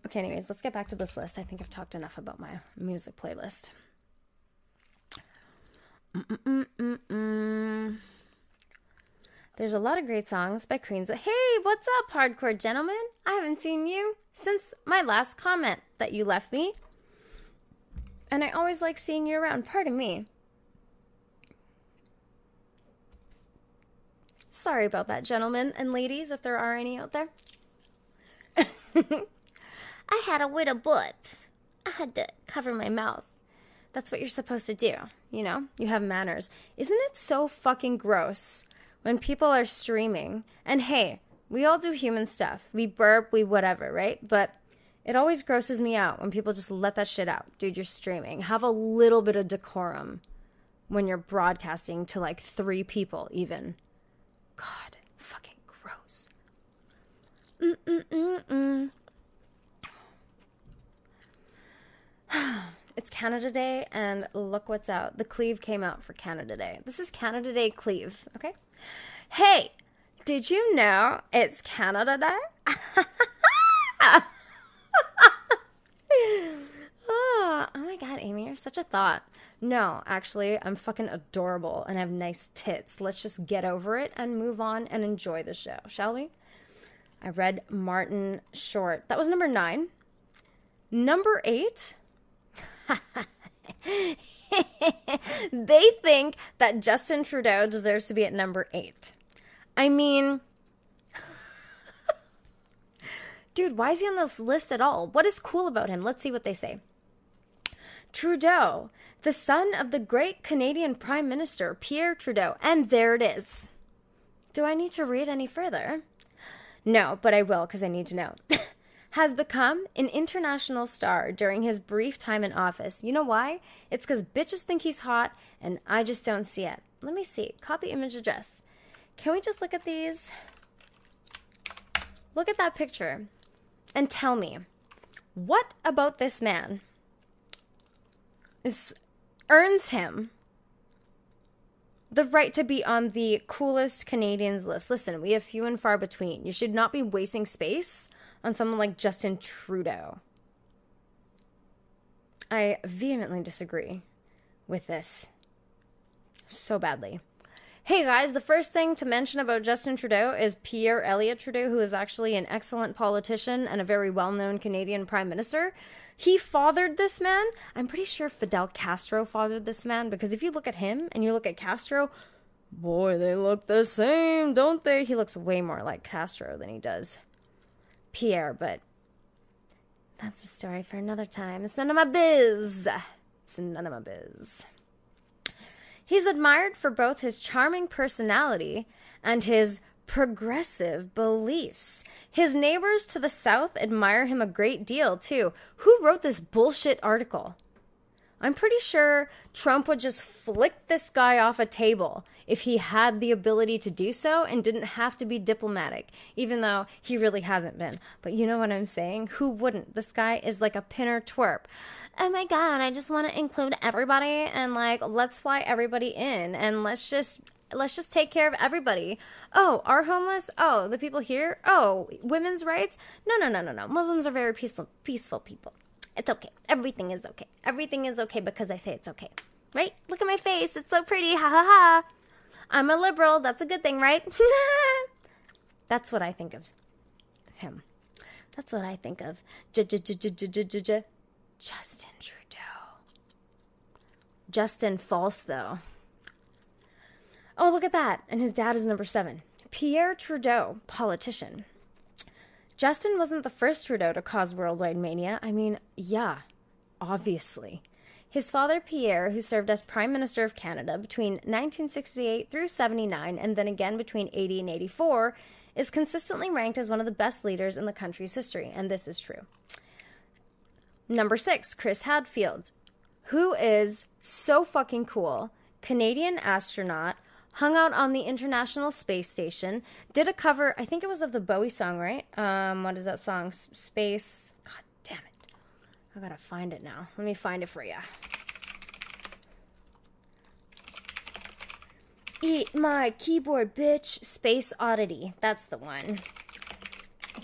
okay, anyways, let's get back to this list. I think I've talked enough about my music playlist. There's a lot of great songs by Queens. Hey, what's up, hardcore gentlemen? I haven't seen you since my last comment that you left me. And I always like seeing you around. Pardon me. Sorry about that, gentlemen and ladies, if there are any out there. I had a little butt. I had to cover my mouth. That's what you're supposed to do, you know? You have manners. Isn't it so fucking gross when people are streaming? And hey, we all do human stuff. We burp, we whatever, right? But it always grosses me out when people just let that shit out. Dude, you're streaming. Have a little bit of decorum when you're broadcasting to like three people, even. God, fucking gross. It's Canada Day, and look what's out. The Cleave came out for Canada Day. This is Canada Day Cleave, okay? Hey, did you know it's Canada Day? oh, oh my god, Amy, you're such a thought. No, actually, I'm fucking adorable and have nice tits. Let's just get over it and move on and enjoy the show, shall we? I read Martin Short. That was number nine. Number eight. they think that Justin Trudeau deserves to be at number eight. I mean, dude, why is he on this list at all? What is cool about him? Let's see what they say. Trudeau, the son of the great Canadian Prime Minister Pierre Trudeau. And there it is. Do I need to read any further? No, but I will because I need to know. has become an international star during his brief time in office. You know why? It's because bitches think he's hot and I just don't see it. Let me see. Copy image address. Can we just look at these? Look at that picture and tell me what about this man is earns him the right to be on the coolest Canadians list. Listen, we have few and far between. You should not be wasting space on someone like Justin Trudeau. I vehemently disagree with this so badly. Hey guys, the first thing to mention about Justin Trudeau is Pierre Elliott Trudeau, who is actually an excellent politician and a very well known Canadian Prime Minister. He fathered this man. I'm pretty sure Fidel Castro fathered this man because if you look at him and you look at Castro, boy, they look the same, don't they? He looks way more like Castro than he does Pierre, but that's a story for another time. It's none of my biz. It's none of my biz. He's admired for both his charming personality and his progressive beliefs. His neighbors to the south admire him a great deal, too. Who wrote this bullshit article? I'm pretty sure Trump would just flick this guy off a table if he had the ability to do so and didn't have to be diplomatic, even though he really hasn't been. But you know what I'm saying? Who wouldn't? This guy is like a pinner twerp. Oh my god, I just want to include everybody and like let's fly everybody in and let's just let's just take care of everybody. Oh, our homeless? Oh, the people here? Oh, women's rights? No, no, no, no, no. Muslims are very peaceful peaceful people. It's okay. Everything is okay. Everything is okay because I say it's okay. Right? Look at my face. It's so pretty. Ha ha ha. I'm a liberal. That's a good thing, right? That's what I think of him. That's what I think of Justin Trudeau. Justin false though. Oh, look at that. And his dad is number seven. Pierre Trudeau, politician. Justin wasn't the first Trudeau to cause worldwide mania. I mean, yeah, obviously. His father, Pierre, who served as Prime Minister of Canada between 1968 through 79 and then again between 80 and 84, is consistently ranked as one of the best leaders in the country's history, and this is true. Number six, Chris Hadfield, who is so fucking cool. Canadian astronaut, hung out on the International Space Station, did a cover, I think it was of the Bowie song, right? Um, what is that song? Space. God damn it. I gotta find it now. Let me find it for you. Eat my keyboard, bitch. Space Oddity. That's the one.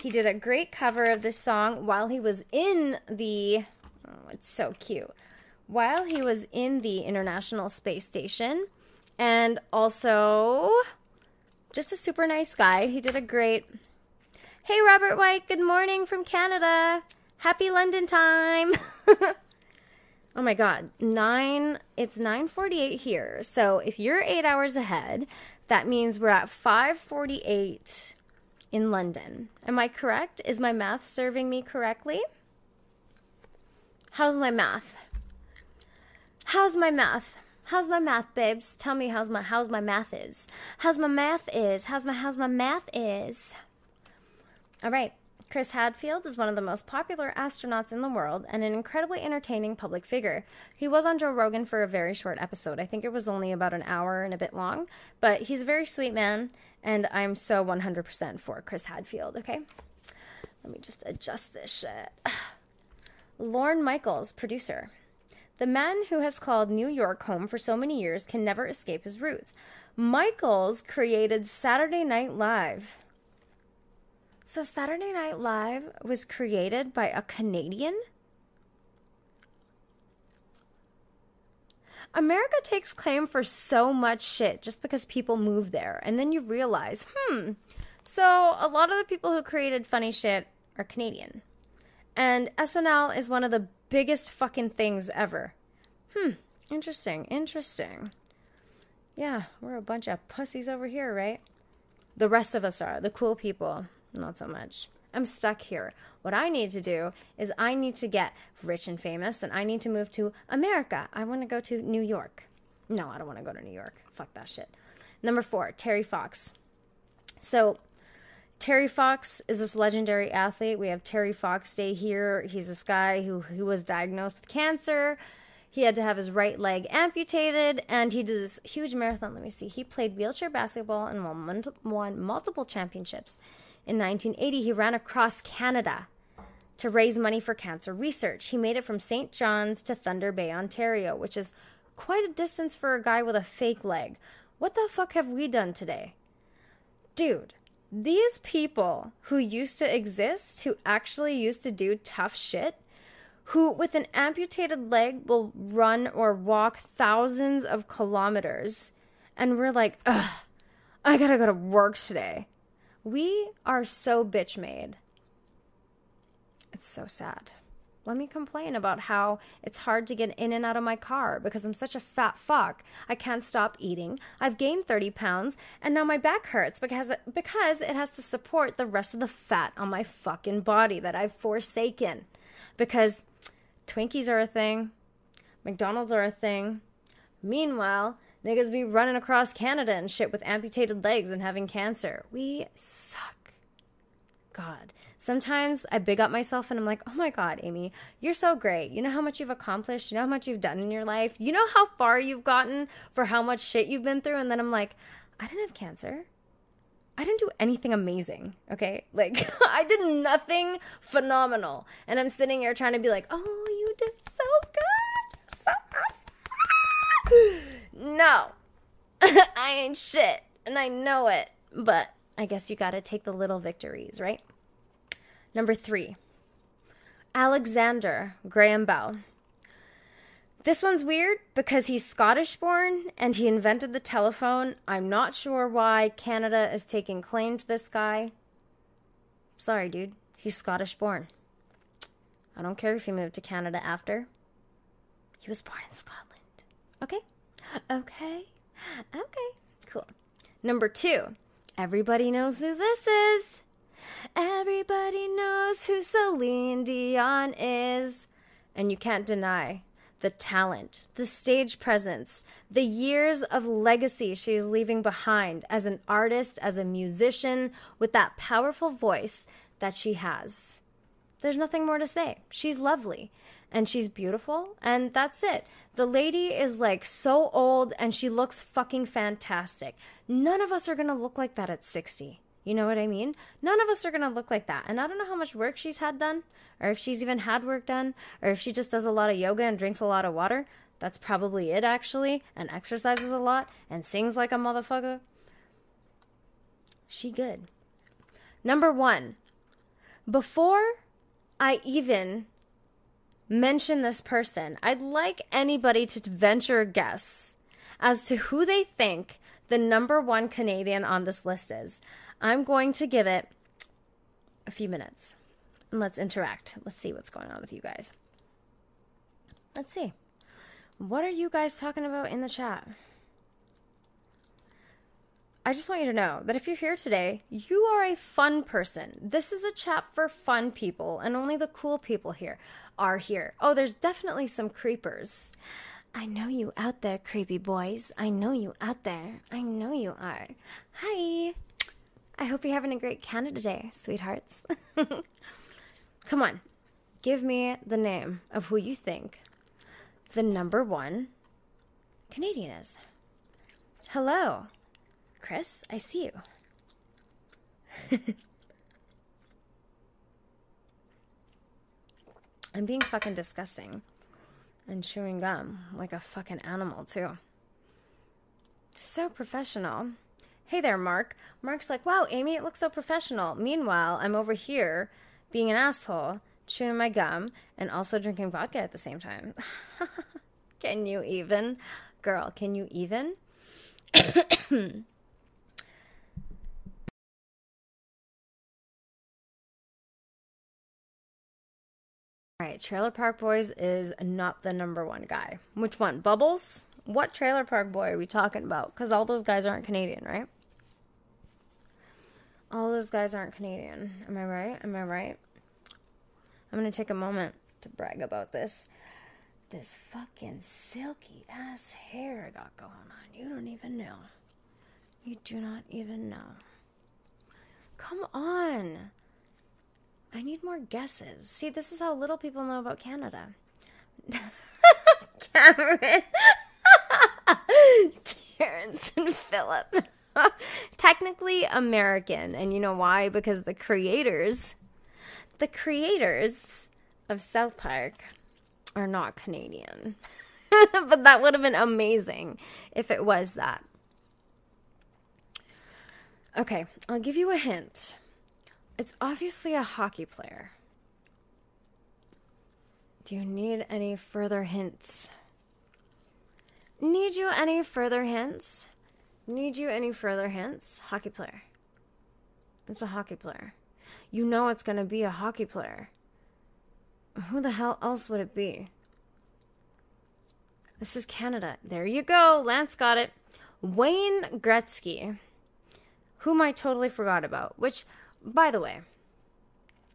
He did a great cover of this song while he was in the. Oh, it's so cute. While he was in the International Space Station, and also just a super nice guy. He did a great. Hey, Robert White, good morning from Canada. Happy London time. Oh my god, 9 it's 9:48 here. So if you're 8 hours ahead, that means we're at 5:48 in London. Am I correct? Is my math serving me correctly? How's my math? How's my math? How's my math, babes? Tell me how's my how's my math is. How's my math is? How's my how's my math is? All right. Chris Hadfield is one of the most popular astronauts in the world and an incredibly entertaining public figure. He was on Joe Rogan for a very short episode. I think it was only about an hour and a bit long, but he's a very sweet man, and I'm so 100% for Chris Hadfield, okay? Let me just adjust this shit. Lorne Michaels, producer. The man who has called New York home for so many years can never escape his roots. Michaels created Saturday Night Live. So, Saturday Night Live was created by a Canadian? America takes claim for so much shit just because people move there. And then you realize, hmm, so a lot of the people who created funny shit are Canadian. And SNL is one of the biggest fucking things ever. Hmm, interesting, interesting. Yeah, we're a bunch of pussies over here, right? The rest of us are, the cool people. Not so much. I'm stuck here. What I need to do is I need to get rich and famous and I need to move to America. I want to go to New York. No, I don't want to go to New York. Fuck that shit. Number four, Terry Fox. So, Terry Fox is this legendary athlete. We have Terry Fox Day here. He's this guy who, who was diagnosed with cancer. He had to have his right leg amputated, and he did this huge marathon. Let me see. He played wheelchair basketball and won, won multiple championships. In 1980, he ran across Canada to raise money for cancer research. He made it from St. John's to Thunder Bay, Ontario, which is quite a distance for a guy with a fake leg. What the fuck have we done today? Dude, these people who used to exist, who actually used to do tough shit, who with an amputated leg will run or walk thousands of kilometers, and we're like, ugh, I gotta go to work today. We are so bitch made. It's so sad. Let me complain about how it's hard to get in and out of my car because I'm such a fat fuck. I can't stop eating. I've gained 30 pounds and now my back hurts because because it has to support the rest of the fat on my fucking body that I've forsaken. Because Twinkies are a thing. McDonald's are a thing. Meanwhile, Niggas be running across Canada and shit with amputated legs and having cancer. We suck. God. Sometimes I big up myself and I'm like, oh my God, Amy, you're so great. You know how much you've accomplished? You know how much you've done in your life? You know how far you've gotten for how much shit you've been through? And then I'm like, I didn't have cancer. I didn't do anything amazing, okay? Like, I did nothing phenomenal. And I'm sitting here trying to be like, oh, you did so good. So awesome. No, I ain't shit, and I know it. But I guess you gotta take the little victories, right? Number three, Alexander Graham Bell. This one's weird because he's Scottish born and he invented the telephone. I'm not sure why Canada is taking claim to this guy. Sorry, dude. He's Scottish born. I don't care if he moved to Canada after. He was born in Scotland. Okay? Okay. Okay. Cool. Number two, everybody knows who this is. Everybody knows who Celine Dion is. And you can't deny the talent, the stage presence, the years of legacy she is leaving behind as an artist, as a musician, with that powerful voice that she has. There's nothing more to say. She's lovely and she's beautiful, and that's it. The lady is like so old and she looks fucking fantastic. None of us are gonna look like that at 60. You know what I mean? None of us are gonna look like that. And I don't know how much work she's had done, or if she's even had work done, or if she just does a lot of yoga and drinks a lot of water. That's probably it, actually, and exercises a lot and sings like a motherfucker. She good. Number one, before I even mention this person, I'd like anybody to venture a guess as to who they think the number one Canadian on this list is. I'm going to give it a few minutes and let's interact. Let's see what's going on with you guys. Let's see. What are you guys talking about in the chat? I just want you to know that if you're here today, you are a fun person. This is a chat for fun people, and only the cool people here are here. Oh, there's definitely some creepers. I know you out there, creepy boys. I know you out there. I know you are. Hi. I hope you're having a great Canada Day, sweethearts. Come on, give me the name of who you think the number one Canadian is. Hello, Chris, I see you. I'm being fucking disgusting and chewing gum like a fucking animal, too. So professional. Hey there, Mark. Mark's like, wow, Amy, it looks so professional. Meanwhile, I'm over here being an asshole, chewing my gum, and also drinking vodka at the same time. can you even? Girl, can you even? All right, Trailer Park Boys is not the number one guy. Which one? Bubbles? What Trailer Park Boy are we talking about? Because all those guys aren't Canadian, right? All those guys aren't Canadian. Am I right? Am I right? I'm going to take a moment to brag about this. This fucking silky ass hair I got going on. You don't even know. You do not even know. Come on. I need more guesses. See, this is how little people know about Canada. Cameron. Terrance and Phillip. Technically American. And you know why? Because the creators, the creators of South Park are not Canadian. but that would have been amazing if it was that. Okay, I'll give you a hint. It's obviously a hockey player. Do you need any further hints? Need you any further hints? Need you any further hints? Hockey player. It's a hockey player. You know it's going to be a hockey player. Who the hell else would it be? This is Canada. There you go. Lance got it. Wayne Gretzky, whom I totally forgot about, which by the way,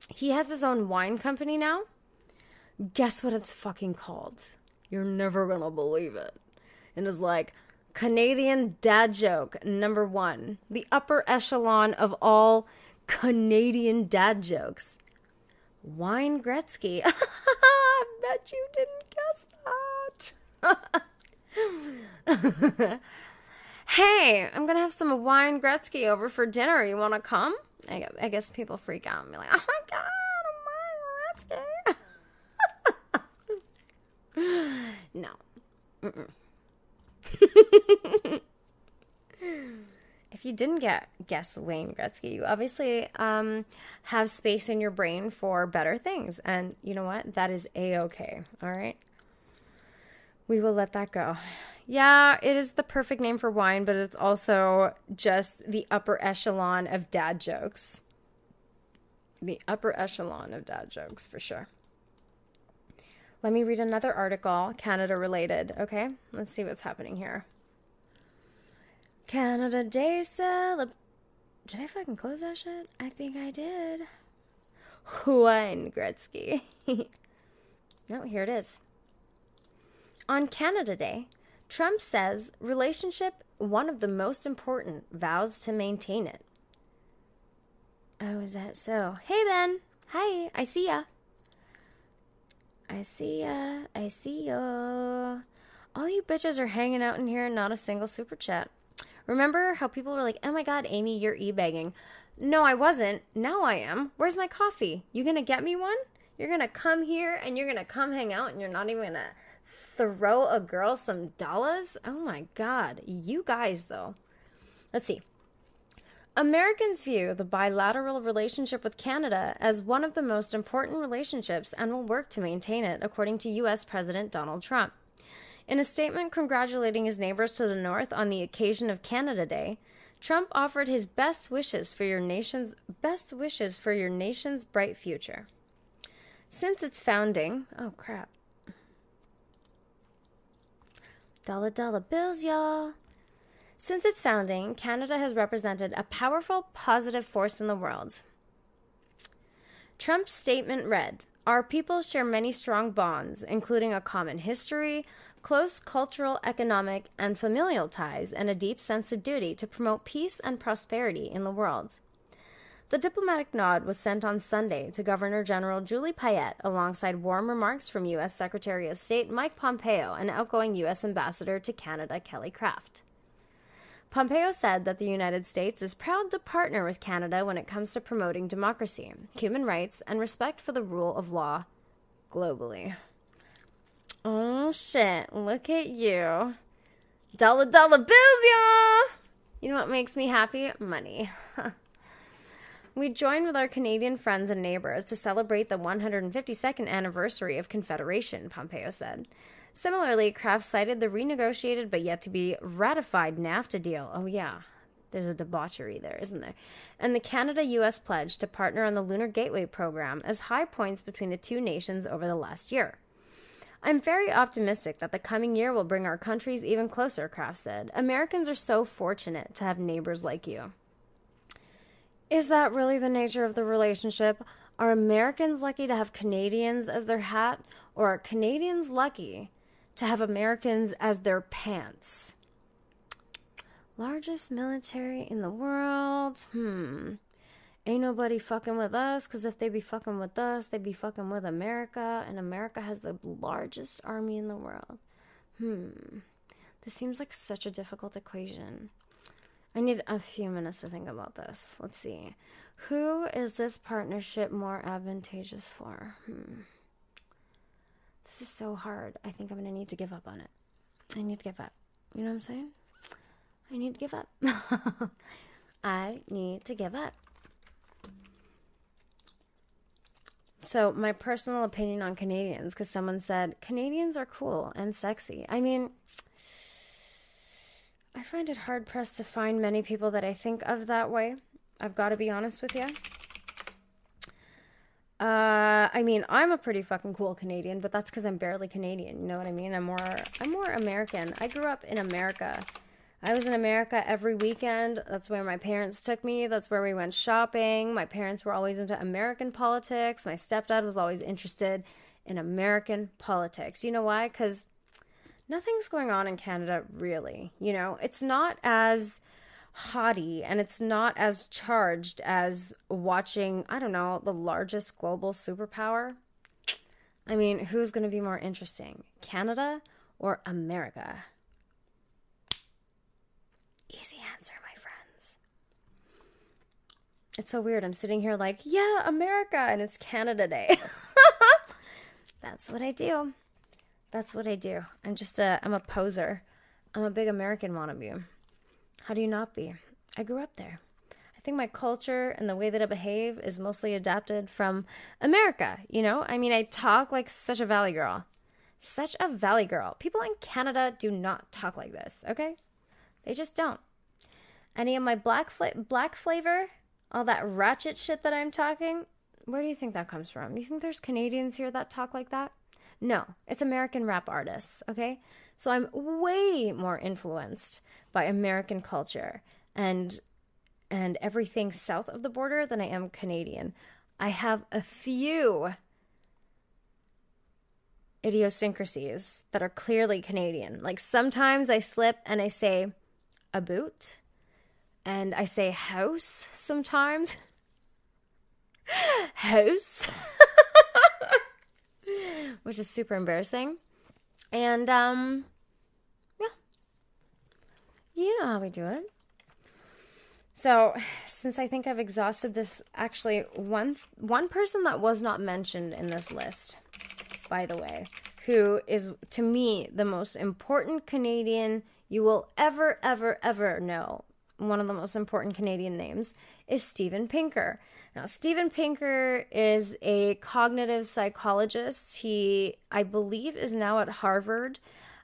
he has his own wine company now. Guess what it's fucking called? You're never gonna believe it. And like Canadian dad joke number one, the upper echelon of all Canadian dad jokes. Wine Gretzky. I bet you didn't guess that. hey, I'm gonna have some wine Gretzky over for dinner. You wanna come? I, I guess people freak out and be like, oh my god, oh my no. If you didn't get guess Wayne Gretzky, you obviously um, have space in your brain for better things, and you know what? That is a okay. All right, we will let that go. Yeah, it is the perfect name for wine, but it's also just the upper echelon of dad jokes. The upper echelon of dad jokes, for sure. Let me read another article, Canada related, okay? Let's see what's happening here. Canada Day celeb. Did I fucking close that shit? I think I did. Wayne Gretzky. no, oh, here it is. On Canada Day, Trump says relationship one of the most important, vows to maintain it. Oh, is that so? Hey, Ben. Hi, I see ya. I see ya. I see ya. All you bitches are hanging out in here and not a single super chat. Remember how people were like, oh my god, Amy, you're e bagging. No, I wasn't. Now I am. Where's my coffee? You gonna get me one? You're gonna come here and you're gonna come hang out and you're not even gonna throw a girl some dollars? Oh my god. You guys, though. Let's see. Americans view the bilateral relationship with Canada as one of the most important relationships and will work to maintain it, according to U.S. President Donald Trump. In a statement congratulating his neighbors to the north on the occasion of Canada Day, Trump offered his best wishes for your nation's best wishes for your nation's bright future. Since its founding, oh crap. Dollar dollar bills, y'all. Since its founding, Canada has represented a powerful, positive force in the world. Trump's statement read Our people share many strong bonds, including a common history, close cultural, economic, and familial ties, and a deep sense of duty to promote peace and prosperity in the world. The diplomatic nod was sent on Sunday to Governor General Julie Payette alongside warm remarks from U.S. Secretary of State Mike Pompeo and outgoing U.S. Ambassador to Canada Kelly Craft. Pompeo said that the United States is proud to partner with Canada when it comes to promoting democracy, human rights, and respect for the rule of law globally. Oh shit, look at you. Dollar dollar bills, y'all! You know what makes me happy? Money. we join with our Canadian friends and neighbors to celebrate the 152nd anniversary of Confederation, Pompeo said. Similarly, Craft cited the renegotiated but yet to be ratified NAFTA deal. Oh, yeah, there's a debauchery there, isn't there? And the Canada US pledge to partner on the Lunar Gateway program as high points between the two nations over the last year. I'm very optimistic that the coming year will bring our countries even closer, Craft said. Americans are so fortunate to have neighbors like you. Is that really the nature of the relationship? Are Americans lucky to have Canadians as their hat, or are Canadians lucky to have Americans as their pants. Largest military in the world? Hmm. Ain't nobody fucking with us, because if they be fucking with us, they be fucking with America, and America has the largest army in the world. Hmm. This seems like such a difficult equation. I need a few minutes to think about this. Let's see. Who is this partnership more advantageous for? Hmm. This is so hard. I think I'm going to need to give up on it. I need to give up. You know what I'm saying? I need to give up. I need to give up. So, my personal opinion on Canadians, because someone said Canadians are cool and sexy. I mean, I find it hard pressed to find many people that I think of that way. I've got to be honest with you. Uh, I mean, I'm a pretty fucking cool Canadian, but that's because I'm barely Canadian. You know what I mean? I'm more, I'm more American. I grew up in America. I was in America every weekend. That's where my parents took me. That's where we went shopping. My parents were always into American politics. My stepdad was always interested in American politics. You know why? Because nothing's going on in Canada, really. You know, it's not as haughty and it's not as charged as watching, I don't know, the largest global superpower. I mean, who's going to be more interesting, Canada or America? Easy answer, my friends. It's so weird. I'm sitting here like, yeah, America, and it's Canada Day. That's what I do. That's what I do. I'm just a I'm a poser. I'm a big American wannabe. How do you not be? I grew up there. I think my culture and the way that I behave is mostly adapted from America, you know? I mean, I talk like such a valley girl. Such a valley girl. People in Canada do not talk like this, okay? They just don't. Any of my black black flavor, all that ratchet shit that I'm talking, where do you think that comes from? You think there's Canadians here that talk like that? No, it's American rap artists, okay? So I'm way more influenced by American culture and and everything south of the border than I am Canadian. I have a few idiosyncrasies that are clearly Canadian. Like sometimes I slip and I say a boot and I say house sometimes. house. Which is super embarrassing. And um yeah. You know how we do it. So, since I think I've exhausted this actually one one person that was not mentioned in this list, by the way, who is to me the most important Canadian you will ever ever ever know. One of the most important Canadian names is Steven Pinker. Now, Steven Pinker is a cognitive psychologist. He, I believe, is now at Harvard,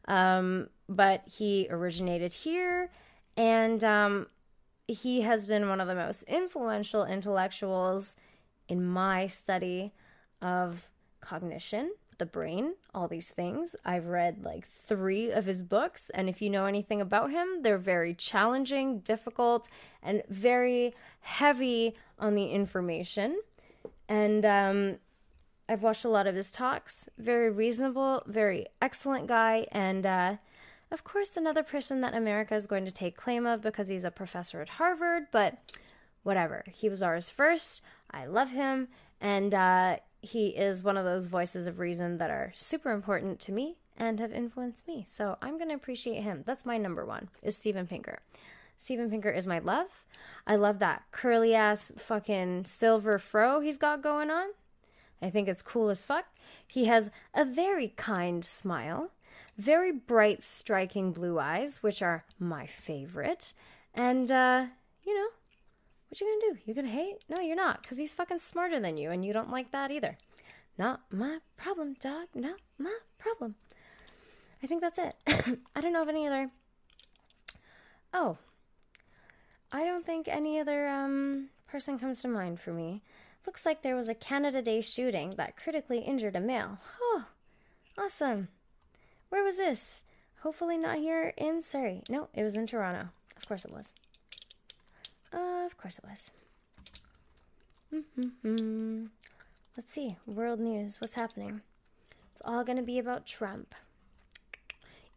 um, but he originated here, and um, he has been one of the most influential intellectuals in my study of cognition, the brain, all these things. I've read like three of his books, and if you know anything about him, they're very challenging, difficult, and very heavy on the information. And um, I've watched a lot of his talks. Very reasonable, very excellent guy, and uh, of course, another person that America is going to take claim of because he's a professor at Harvard, but whatever. He was ours first. I love him, and uh, he is one of those voices of reason that are super important to me and have influenced me. So I'm going to appreciate him. That's my number one, is Steven Pinker. Steven Pinker is my love. I love that curly ass fucking silver fro he's got going on. I think it's cool as fuck. He has a very kind smile, very bright, striking blue eyes, which are my favorite. And, uh, you know, what you gonna do? You gonna hate? No, you're not, because he's fucking smarter than you, and you don't like that either. Not my problem, dog. Not my problem. I think that's it. I don't know of any other. Oh, I don't think any other um, person comes to mind for me. Looks like there was a Canada Day shooting that critically injured a male. Oh, awesome. Where was this? Hopefully not here in Surrey. No, it was in Toronto. Of course it was. Uh, of course it was. Mm-hmm. Let's see. World news. What's happening? It's all going to be about Trump.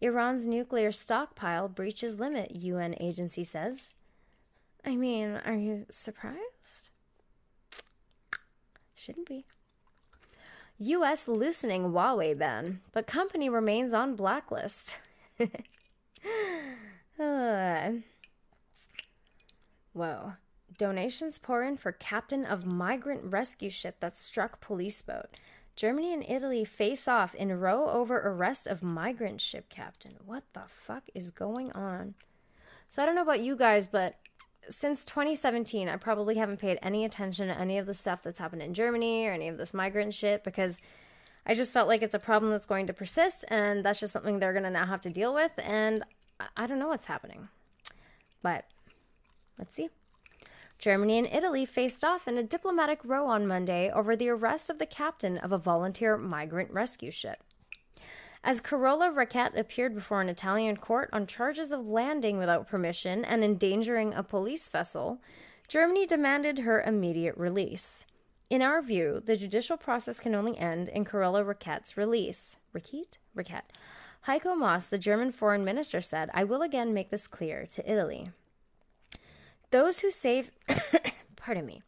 Iran's nuclear stockpile breaches limit, UN agency says. I mean, are you surprised? Shouldn't be. US loosening Huawei ban, but company remains on blacklist. uh. Whoa. Donations pour in for captain of migrant rescue ship that struck police boat. Germany and Italy face off in row over arrest of migrant ship captain. What the fuck is going on? So I don't know about you guys, but since 2017, I probably haven't paid any attention to any of the stuff that's happened in Germany or any of this migrant shit because I just felt like it's a problem that's going to persist and that's just something they're going to now have to deal with. And I don't know what's happening. But Let's see. Germany and Italy faced off in a diplomatic row on Monday over the arrest of the captain of a volunteer migrant rescue ship. As Carola Rackete appeared before an Italian court on charges of landing without permission and endangering a police vessel, Germany demanded her immediate release. In our view, the judicial process can only end in Carola Rackete's release. Rackete? Rackete. Heiko Maas, the German foreign minister, said, I will again make this clear to Italy. Those who save, pardon me,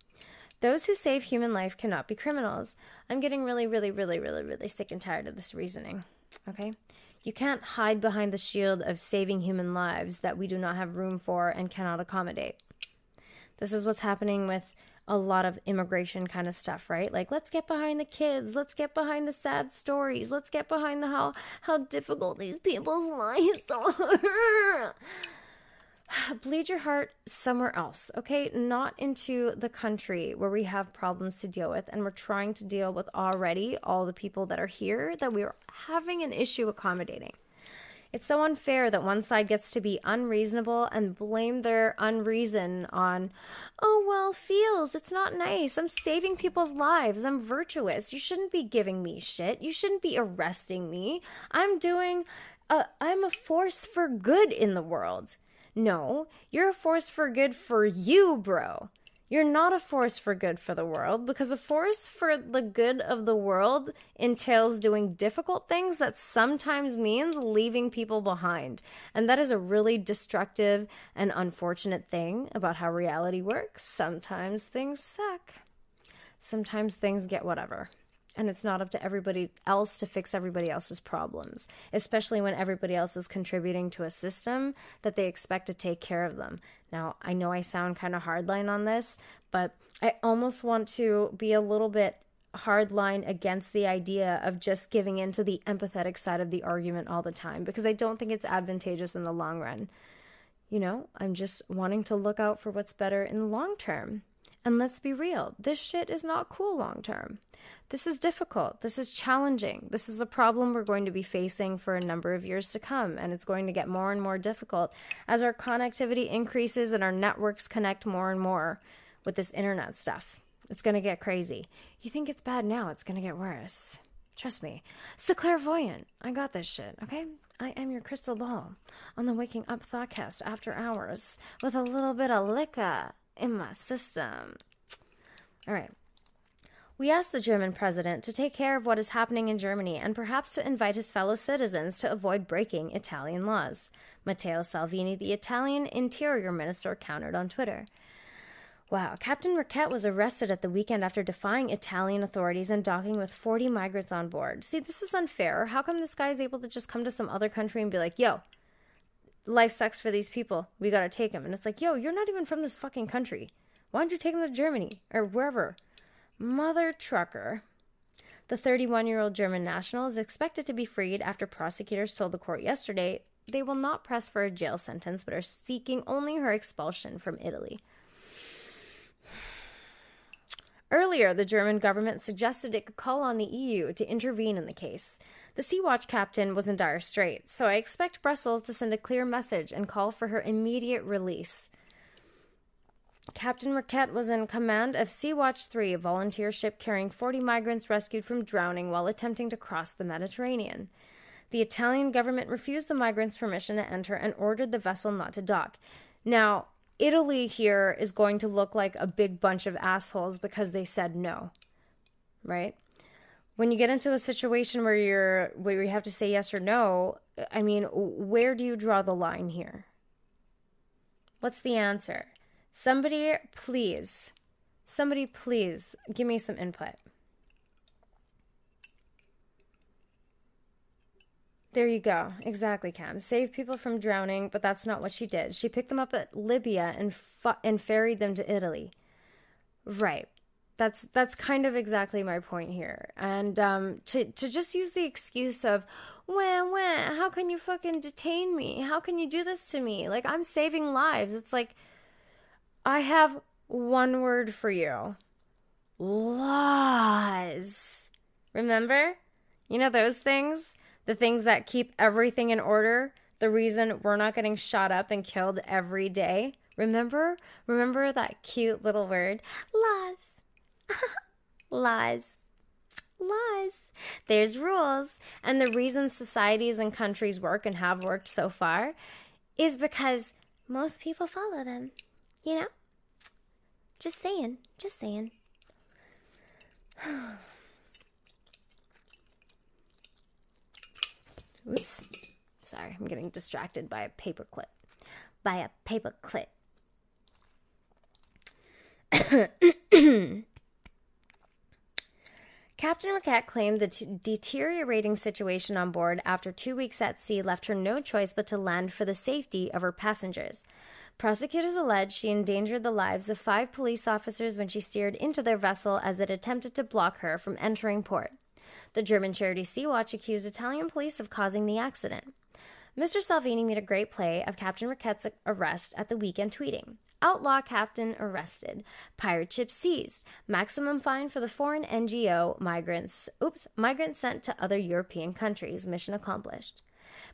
those who save human life cannot be criminals. I'm getting really, really, really, really, really sick and tired of this reasoning. Okay? You can't hide behind the shield of saving human lives that we do not have room for and cannot accommodate. This is what's happening with a lot of immigration kind of stuff, right? Like let's get behind the kids, let's get behind the sad stories, let's get behind the how how difficult these people's lives are. bleed your heart somewhere else, okay? Not into the country where we have problems to deal with and we're trying to deal with already all the people that are here that we're having an issue accommodating. It's so unfair that one side gets to be unreasonable and blame their unreason on, oh, well, feels, it's not nice. I'm saving people's lives. I'm virtuous. You shouldn't be giving me shit. You shouldn't be arresting me. I'm doing, a, I'm a force for good in the world. No, you're a force for good for you, bro. You're not a force for good for the world because a force for the good of the world entails doing difficult things that sometimes means leaving people behind. And that is a really destructive and unfortunate thing about how reality works. Sometimes things suck. Sometimes things get whatever and it's not up to everybody else to fix everybody else's problems, especially when everybody else is contributing to a system that they expect to take care of them. Now, I know I sound kind of hardline on this, but I almost want to be a little bit hardline against the idea of just giving into the empathetic side of the argument all the time because I don't think it's advantageous in the long run. You know, I'm just wanting to look out for what's better in the long term. And let's be real, this shit is not cool long term. This is difficult. This is challenging. This is a problem we're going to be facing for a number of years to come, and it's going to get more and more difficult as our connectivity increases and our networks connect more and more with this internet stuff. It's going to get crazy. You think it's bad now, it's going to get worse. Trust me. The clairvoyant. I got this shit, okay? I am your crystal ball on the Waking Up Thoughtcast after hours with a little bit of liquor in my system. All right. We asked the German president to take care of what is happening in Germany and perhaps to invite his fellow citizens to avoid breaking Italian laws. Matteo Salvini, the Italian interior minister, countered on Twitter. Wow, Captain Rackete was arrested at the weekend after defying Italian authorities and docking with 40 migrants on board. See, this is unfair. How come this guy is able to just come to some other country and be like, yo, life sucks for these people. We gotta take them. And it's like, yo, you're not even from this fucking country. Why don't you take them to Germany or wherever? Mother trucker. The 31 year old German national is expected to be freed after prosecutors told the court yesterday they will not press for a jail sentence but are seeking only her expulsion from Italy. Earlier, the German government suggested it could call on the EU to intervene in the case. The Sea Watch captain was in dire straits, so I expect Brussels to send a clear message and call for her immediate release. Captain Rackete was in command of Sea Watch 3, a volunteer ship carrying 40 migrants rescued from drowning while attempting to cross the Mediterranean. The Italian government refused the migrants permission to enter and ordered the vessel not to dock. Now, Italy here is going to look like a big bunch of assholes because they said no. Right? When you get into a situation where you're where you have to say yes or no, I mean, where do you draw the line here? What's the answer? Somebody please. Somebody please give me some input. There you go. Exactly, Cam. Save people from drowning, but that's not what she did. She picked them up at Libya and fu- and ferried them to Italy. Right. That's that's kind of exactly my point here. And um, to to just use the excuse of, when when how can you fucking detain me? How can you do this to me? Like I'm saving lives. It's like I have one word for you. Laws. Remember? You know those things? the things that keep everything in order, the reason we're not getting shot up and killed every day. Remember? Remember that cute little word? Laws. Laws. Laws. There's rules. And the reason societies and countries work and have worked so far is because most people follow them. You know? Just saying. Just saying. Oops. Sorry, I'm getting distracted by a paper clip. By a paper clip. Captain Rackete claimed the deteriorating situation on board after two weeks at sea left her no choice but to land for the safety of her passengers. Prosecutors allege she endangered the lives of five police officers when she steered into their vessel as it attempted to block her from entering port. The German charity Sea Watch accused Italian police of causing the accident. Mr. Salvini made a great play of Captain Rackete's uh, arrest at the weekend, tweeting, Outlaw captain arrested. Pirate ship seized. Maximum fine for the foreign NGO migrants. Oops, migrants sent to other European countries. Mission accomplished.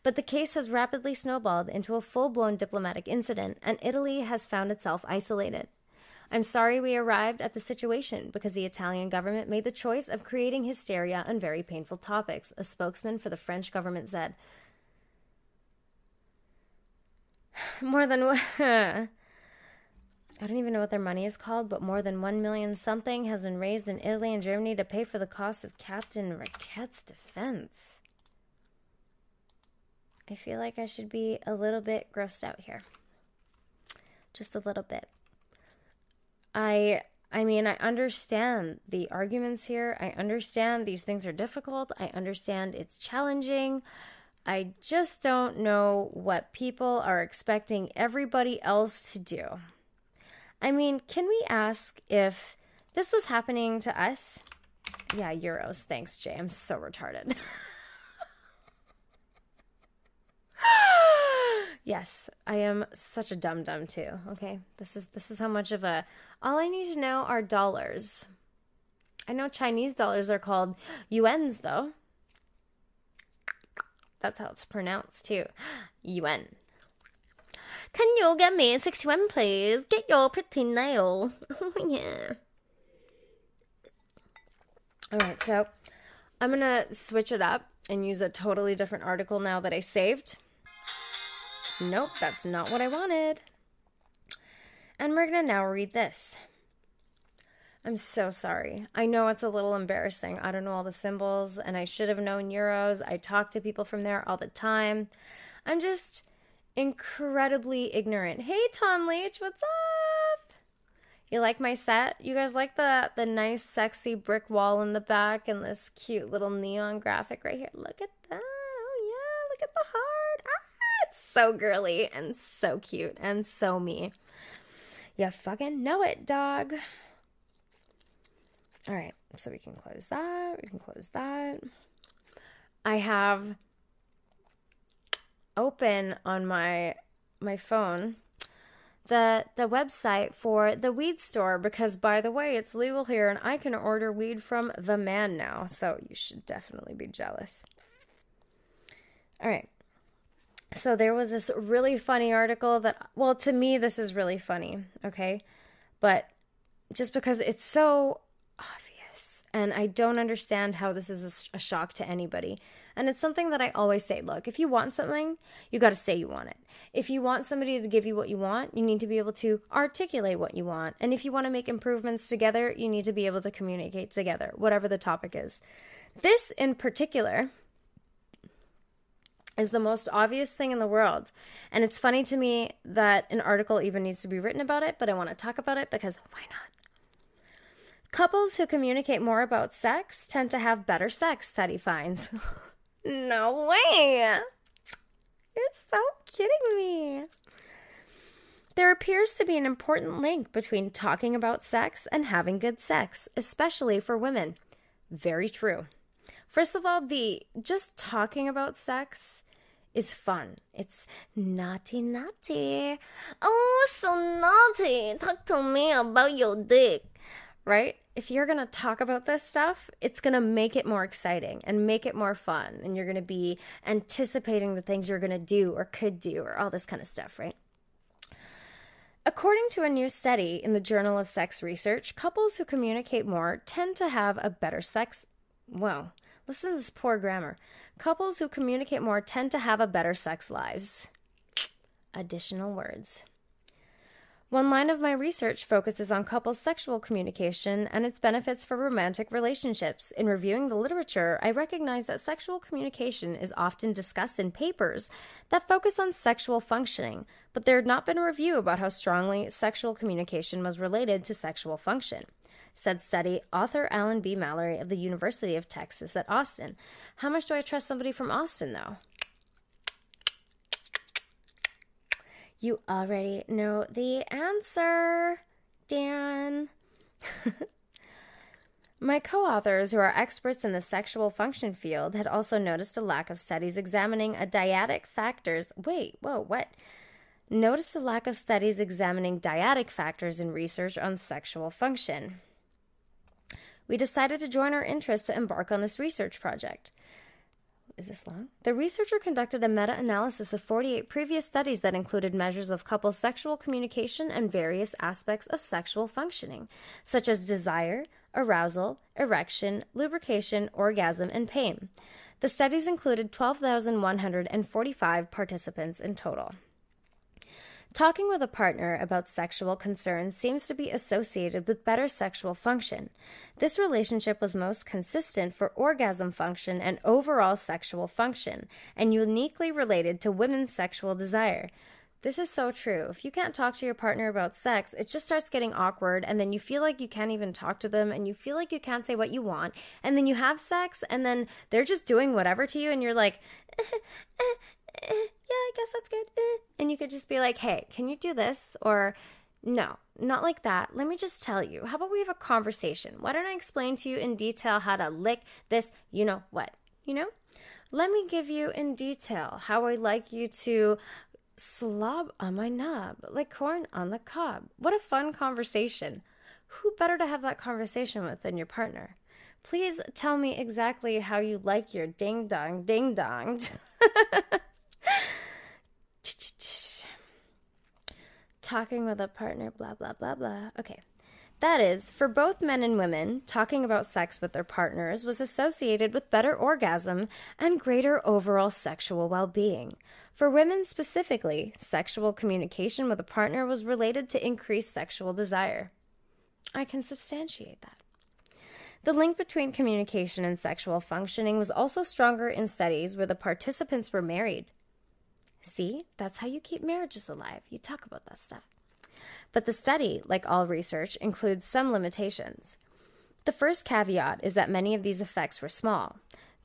But the case has rapidly snowballed into a full blown diplomatic incident, and Italy has found itself isolated. I'm sorry we arrived at the situation because the Italian government made the choice of creating hysteria on very painful topics, a spokesman for the French government said. More than I don't even know what their money is called, but more than 1 million something has been raised in Italy and Germany to pay for the cost of Captain Rackete's defense. I feel like I should be a little bit grossed out here. Just a little bit. I I mean, I understand the arguments here. I understand these things are difficult. I understand it's challenging. I just don't know what people are expecting everybody else to do. I mean, can we ask if this was happening to us? Yeah, Euros. Thanks, Jay. I'm so retarded. Yes, I am such a dum dum too. Okay, this is this is how much of a. All I need to know are dollars. I know Chinese dollars are called yuans though. That's how it's pronounced too. Yuan. Can you get me 61 please? Get your pretty nail. Oh, yeah. All right, so I'm going to switch it up and use a totally different article now that I saved. Nope, that's not what I wanted. And we're going to now read this. I'm so sorry. I know it's a little embarrassing. I don't know all the symbols, and I should have known euros. I talk to people from there all the time. I'm just incredibly ignorant. Hey, Tom Leach, what's up? You like my set? You guys like the the nice, sexy brick wall in the back and this cute little neon graphic right here? Look at that. Oh yeah, look at the heart. Ah, it's so girly and so cute and so me. You fucking know it, dog. All right, so we can close that. We can close that. I have open on my my phone the the website for the weed store because by the way it's legal here and I can order weed from the man now so you should definitely be jealous. All right. So there was this really funny article that well to me this is really funny, okay? But just because it's so and I don't understand how this is a, shock to anybody. And it's something that I always say look, if you want something, you got to say you want it. If you want somebody to give you what you want, you need to be able to articulate what you want. And if you want to make improvements together, you need to be able to communicate together, whatever the topic is. This in particular is the most obvious thing in the world. And it's funny to me that an article even needs to be written about it, but I want to talk about it because why not? Couples who communicate more about sex tend to have better sex, study finds. No way! You're so kidding me. There appears to be an important link between talking about sex and having good sex, especially for women. Very true. First of all, the just talking about sex is fun. It's naughty, naughty. Oh, so naughty. Talk to me about your dick. Right? If you're going to talk about this stuff, it's going to make it more exciting and make it more fun. And you're going to be anticipating the things you're going to do or could do or all this kind of stuff, right? According to a new study in the Journal of Sex Research, couples who communicate more tend to have a better sex. Whoa, listen to this poor grammar. Couples who communicate more tend to have a better sex lives. Additional words. One line of my research focuses on couples' sexual communication and its benefits for romantic relationships. In reviewing the literature, I recognize that sexual communication is often discussed in papers that focus on sexual functioning, but there had not been a review about how strongly sexual communication was related to sexual function. Said study author Allen B. Mallory of the University of Texas at Austin. How much do I trust somebody from Austin, though? You already know the answer, Dan. My co authors, who are experts in the sexual function field, had also noticed a lack of studies examining a dyadic factors. Wait, whoa, what? Noticed the lack of studies examining dyadic factors in research on sexual function. We decided to join our interest to embark on this research project is this long? The researcher conducted a meta analysis of 48 previous studies that included measures of couples' sexual communication and various aspects of sexual functioning, such as desire, arousal, erection, lubrication, orgasm, and pain. The studies included 12,145 participants in total. Talking with a partner about sexual concerns seems to be associated with better sexual function. This relationship was most consistent for orgasm function and overall sexual function, and uniquely related to women's sexual desire. This is so true. If you can't talk to your partner about sex, it just starts getting awkward, and then you feel like you can't even talk to them, and you feel like you can't say what you want, and then you have sex, and then they're just doing whatever to you, and you're like, eh, eh, eh, yeah, I guess that's good. Eh. And you could just be like, hey, can you do this? Or, no, not like that. Let me just tell you. How about we have a conversation? Why don't I explain to you in detail how to lick this, you know what? You know? Let me give you in detail how I like you to slob on my knob, like corn on the cob. What a fun conversation. Who better to have that conversation with than your partner? Please tell me exactly how you like your ding dong ding donged. Talking with a partner, blah, blah, blah, blah. Okay. That is, for both men and women, talking about sex with their partners was associated with better orgasm and greater overall sexual well being. For women specifically, sexual communication with a partner was related to increased sexual desire. I can substantiate that. The link between communication and sexual functioning was also stronger in studies where the participants were married. See, that's how you keep marriages alive. You talk about that stuff. But the study, like all research, includes some limitations. The first caveat is that many of these effects were small.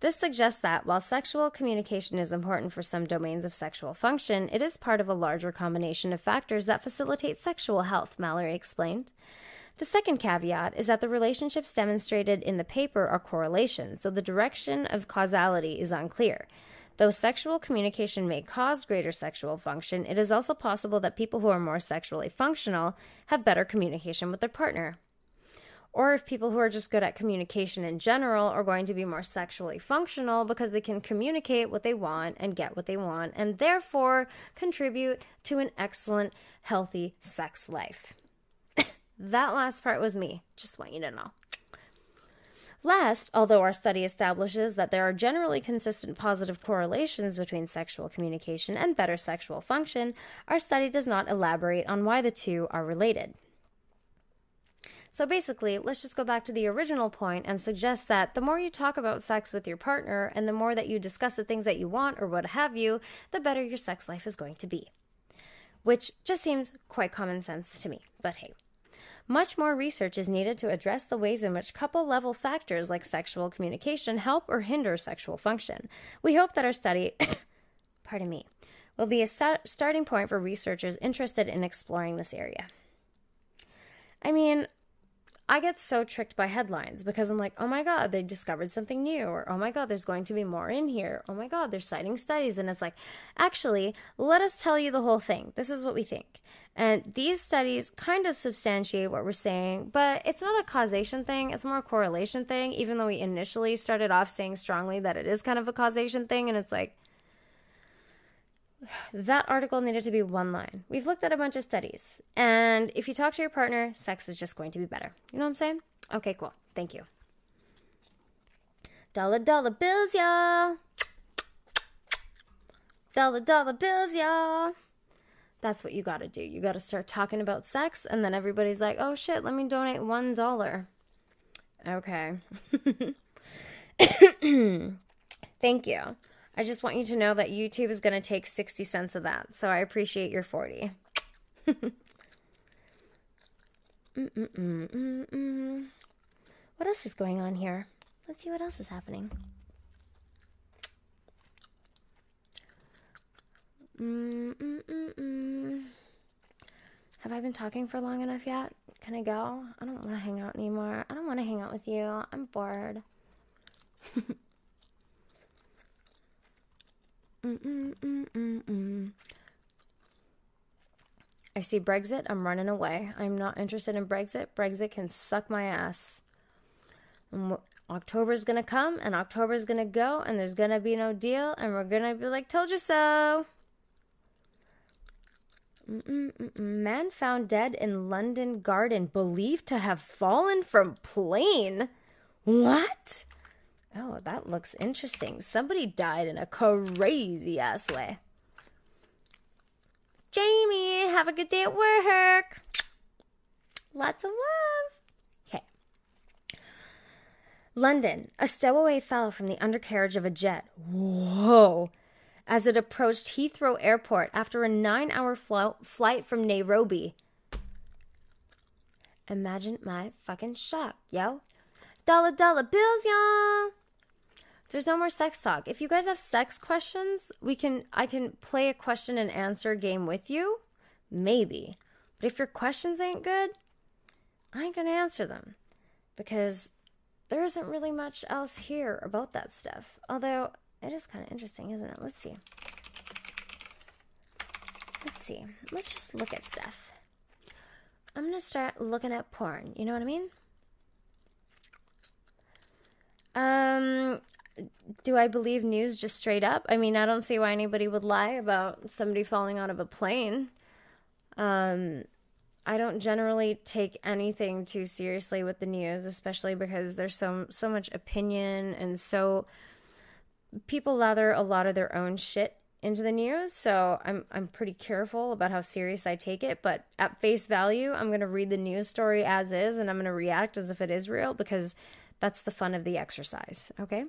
This suggests that while sexual communication is important for some domains of sexual function, it is part of a larger combination of factors that facilitate sexual health, Mallory explained. The second caveat is that the relationships demonstrated in the paper are correlations, so the direction of causality is unclear. Though sexual communication may cause greater sexual function, it is also possible that people who are more sexually functional have better communication with their partner. Or if people who are just good at communication in general are going to be more sexually functional because they can communicate what they want and get what they want, and therefore contribute to an excellent, healthy sex life. that last part was me. Just want you to know. Last, although our study establishes that there are generally consistent positive correlations between sexual communication and better sexual function, our study does not elaborate on why the two are related. So basically, let's just go back to the original point and suggest that the more you talk about sex with your partner and the more that you discuss the things that you want or what have you, the better your sex life is going to be. Which just seems quite common sense to me, but hey. Much more research is needed to address the ways in which couple level factors like sexual communication help or hinder sexual function. We hope that our study, pardon me, will be a starting point for researchers interested in exploring this area. I mean, I get so tricked by headlines because I'm like, oh my God, they discovered something new, or oh my God, there's going to be more in here. Oh my God, they're citing studies. And it's like, actually, let us tell you the whole thing. This is what we think. And these studies kind of substantiate what we're saying, but it's not a causation thing, it's more a correlation thing, even though we initially started off saying strongly that it is kind of a causation thing. And it's like, that article needed to be one line. We've looked at a bunch of studies, and if you talk to your partner, sex is just going to be better. You know what I'm saying? Okay, cool. Thank you. Dollar dollar bills, y'all. Dollar dollar bills, y'all. That's what you got to do. You got to start talking about sex, and then everybody's like, "Oh shit, let me donate one dollar." Okay. Thank you. I just want you to know that YouTube is going to take 60 cents of that. So I appreciate your 40. what else is going on here? Let's see what else is happening. Mm-mm-mm-mm. Have I been talking for long enough yet? Can I go? I don't want to hang out anymore. I don't want to hang out with you. I'm bored. I see Brexit. I'm running away. I'm not interested in Brexit. Brexit can suck my ass. October's gonna come and October's gonna go and there's gonna be no deal and we're gonna be like, told you so. Man found dead in London garden, believed to have fallen from plane. What? Oh, that looks interesting. Somebody died in a crazy ass way. Jamie, have a good day at work. Lots of love. Okay. London. A stowaway fell from the undercarriage of a jet. Whoa. As it approached Heathrow Airport after a nine hour fl- flight from Nairobi. Imagine my fucking shock, yo. Dollar dollar bills, y'all. There's no more sex talk. If you guys have sex questions, we can I can play a question and answer game with you. Maybe. But if your questions ain't good, I ain't to answer them because there isn't really much else here about that stuff. Although it is kind of interesting, isn't it? Let's see. Let's see. Let's just look at stuff. I'm to start looking at porn. You know what I mean? Um, do I believe news just straight up? I mean, I don't see why anybody would lie about somebody falling out of a plane. Um, I don't generally take anything too seriously with the news, especially because there's so so much opinion and so people lather a lot of their own shit into the news. So I'm I'm pretty careful about how serious I take it. But at face value, I'm gonna read the news story as is, and I'm gonna react as if it is real because that's the fun of the exercise. Okay.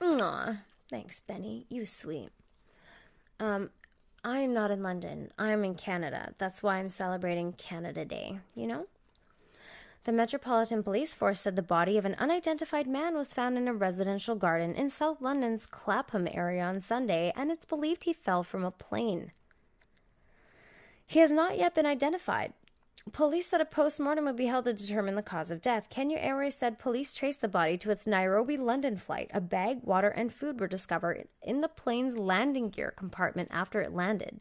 Aw, thanks, Benny. You sweet. Um, I'm not in London. I'm in Canada. That's why I'm celebrating Canada Day, you know? The Metropolitan Police Force said the body of an unidentified man was found in a residential garden in South London's Clapham area on Sunday, and it's believed he fell from a plane. He has not yet been identified. Police said a post mortem would be held to determine the cause of death. Kenya Airways said police traced the body to its Nairobi London flight. A bag, water, and food were discovered in the plane's landing gear compartment after it landed.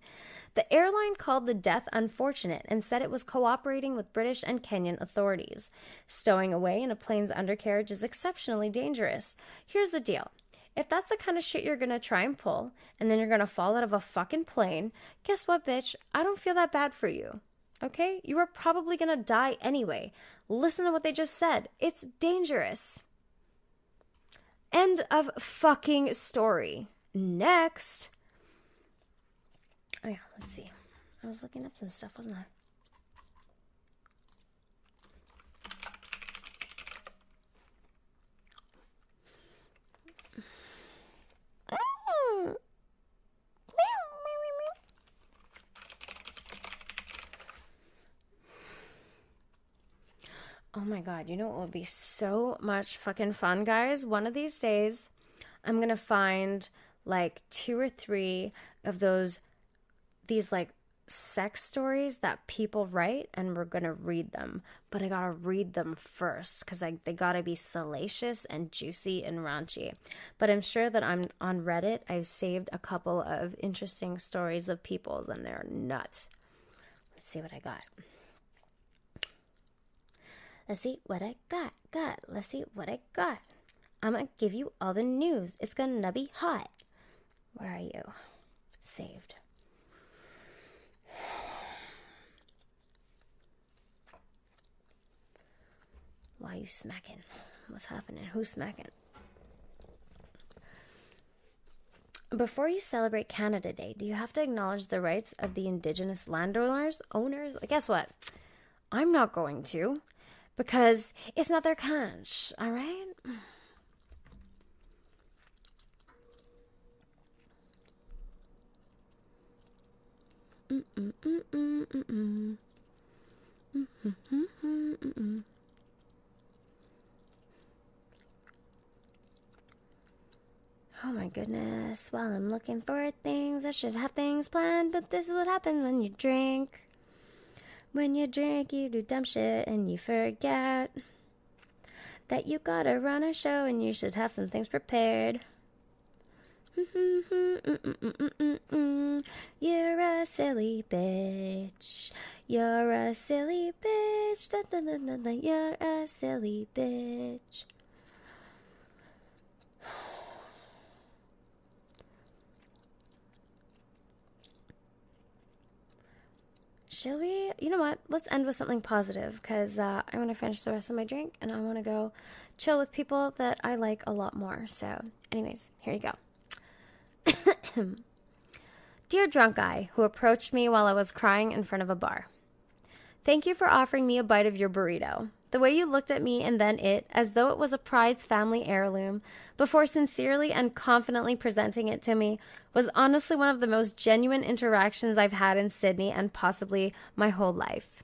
The airline called the death unfortunate and said it was cooperating with British and Kenyan authorities. Stowing away in a plane's undercarriage is exceptionally dangerous. Here's the deal if that's the kind of shit you're gonna try and pull, and then you're gonna fall out of a fucking plane, guess what, bitch? I don't feel that bad for you. Okay? You are probably gonna die anyway. Listen to what they just said. It's dangerous. End of fucking story. Next. Oh, yeah, let's see. I was looking up some stuff, wasn't I? Oh my god, you know what would be so much fucking fun, guys? One of these days, I'm gonna find like two or three of those, these like sex stories that people write and we're gonna read them. But I gotta read them first because they gotta be salacious and juicy and raunchy. But I'm sure that I'm on Reddit, I've saved a couple of interesting stories of people's and they're nuts. Let's see what I got. Let's see what I got. Got. Let's see what I got. I'm gonna give you all the news. It's gonna be hot. Where are you? Saved. Why are you smacking? What's happening? Who's smacking? Before you celebrate Canada Day, do you have to acknowledge the rights of the indigenous landowners, owners? Guess what? I'm not going to because it's not their catch, all right? Oh my goodness. While I'm looking for things, I should have things planned, but this is what happens when you drink. When you drink, you do dumb shit and you forget that you gotta run a show and you should have some things prepared. You're a silly bitch. You're a silly bitch. You're a silly bitch. Shall we? You know what? Let's end with something positive because uh, I want to finish the rest of my drink and I want to go chill with people that I like a lot more. So, anyways, here you go. Dear drunk guy who approached me while I was crying in front of a bar, thank you for offering me a bite of your burrito. The way you looked at me and then it, as though it was a prized family heirloom, before sincerely and confidently presenting it to me, was honestly one of the most genuine interactions I've had in Sydney and possibly my whole life.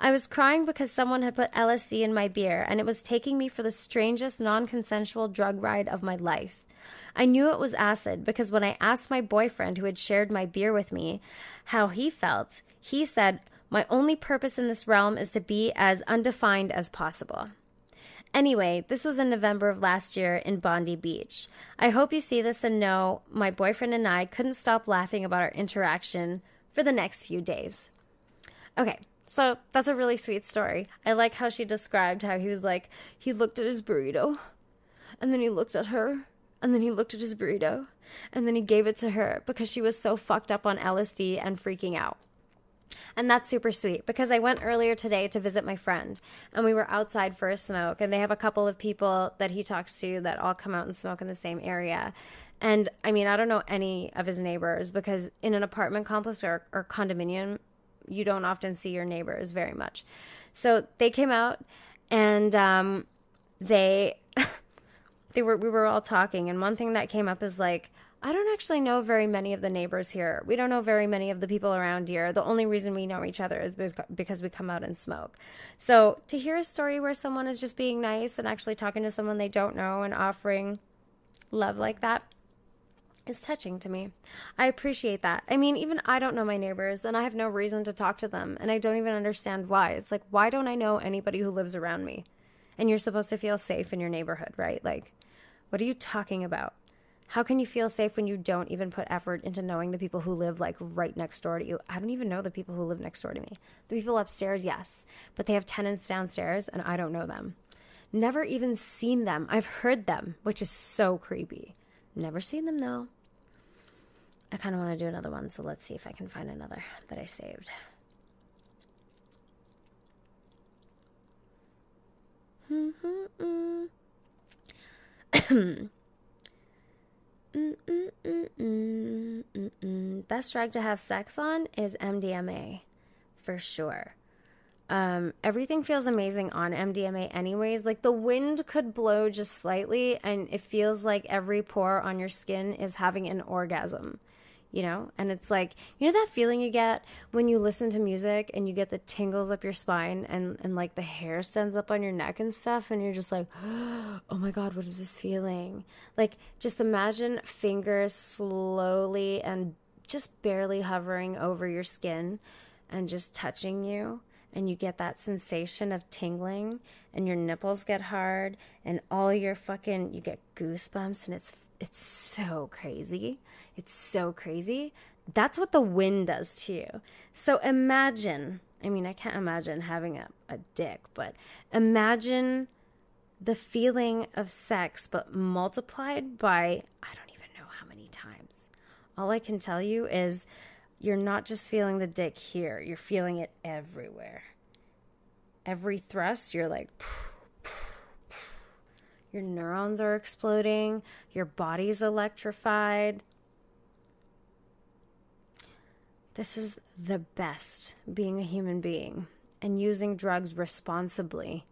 I was crying because someone had put LSD in my beer, and it was taking me for the strangest non consensual drug ride of my life. I knew it was acid because when I asked my boyfriend who had shared my beer with me how he felt, he said, my only purpose in this realm is to be as undefined as possible. Anyway, this was in November of last year in Bondi Beach. I hope you see this and know my boyfriend and I couldn't stop laughing about our interaction for the next few days. Okay, so that's a really sweet story. I like how she described how he was like, he looked at his burrito, and then he looked at her, And then he looked at his burrito and then he gave it to her because she was so fucked up on LSD and freaking out. And that's super sweet because I went earlier today to visit my friend and we were outside for a smoke. And they have a couple of people that he talks to that all come out and smoke in the same area. And I mean, I don't know any of his neighbors because in an apartment complex or, or condominium, you don't often see your neighbors very much. So they came out and um, they they were we were all talking and one thing that came up is like I don't actually know very many of the neighbors here. We don't know very many of the people around here. The only reason we know each other is because we come out and smoke. So, to hear a story where someone is just being nice and actually talking to someone they don't know and offering love like that is touching to me. I appreciate that. I mean, even I don't know my neighbors and I have no reason to talk to them and I don't even understand why. It's like, why don't I know anybody who lives around me? And you're supposed to feel safe in your neighborhood, right? Like, what are you talking about? How can you feel safe when you don't even put effort into knowing the people who live like right next door to you? I don't even know the people who live next door to me. The people upstairs, yes, but they have tenants downstairs and I don't know them. Never even seen them. I've heard them, which is so creepy. Never seen them though. I kind of want to do another one, so let's see if I can find another that I saved. Hmm, hmm, hmm. Best drug to have sex on is MDMA, for sure. Um, everything feels amazing on MDMA, anyways. Like the wind could blow just slightly, and it feels like every pore on your skin is having an orgasm you know? And it's like, you know that feeling you get when you listen to music and you get the tingles up your spine and, and like the hair stands up on your neck and stuff, and you're just like, oh my God, what is this feeling? Like, just imagine fingers slowly and just barely hovering over your skin and just touching you and you get that sensation of tingling and your nipples get hard and all your fucking you get goosebumps and it's it's so crazy. It's so crazy. That's what the wind does to you. So imagine, I mean, I can't imagine having a, a dick, but imagine the feeling of sex, but multiplied by I don't even know how many times. All I can tell you is you're not just feeling the dick here, you're feeling it everywhere. Every thrust, you're like, your neurons are exploding, your body's electrified. This is the best being a human being and using drugs responsibly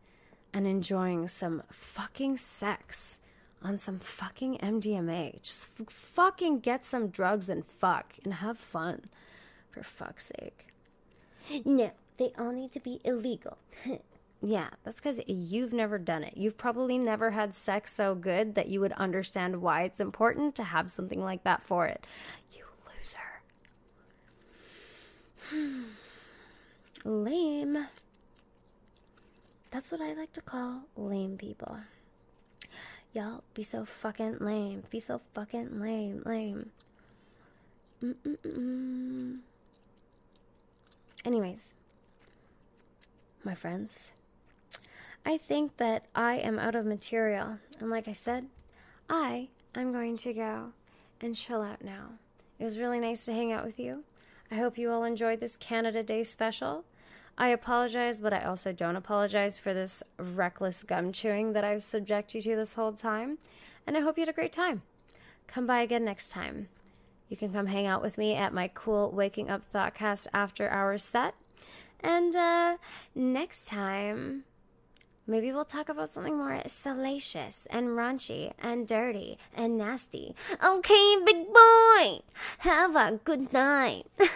and enjoying some fucking sex on some fucking MDMA. Just f- fucking get some drugs and fuck and have fun. For fuck's sake. No, they all need to be illegal. Yeah, that's because you've never done it. You've probably never had sex so good that you would understand why it's important to have something like that for it. You loser. lame. That's what I like to call lame people. Y'all be so fucking lame. Be so fucking lame. Lame. Mm-mm-mm. Anyways, my friends. I think that I am out of material. And like I said, I am going to go and chill out now. It was really nice to hang out with you. I hope you all enjoyed this Canada Day special. I apologize, but I also don't apologize for this reckless gum chewing that I've subjected you to this whole time. And I hope you had a great time. Come by again next time. You can come hang out with me at my cool Waking Up Thoughtcast after hours set. And uh, next time. Maybe we'll talk about something more salacious and raunchy and dirty and nasty. Okay, big boy. Have a good night.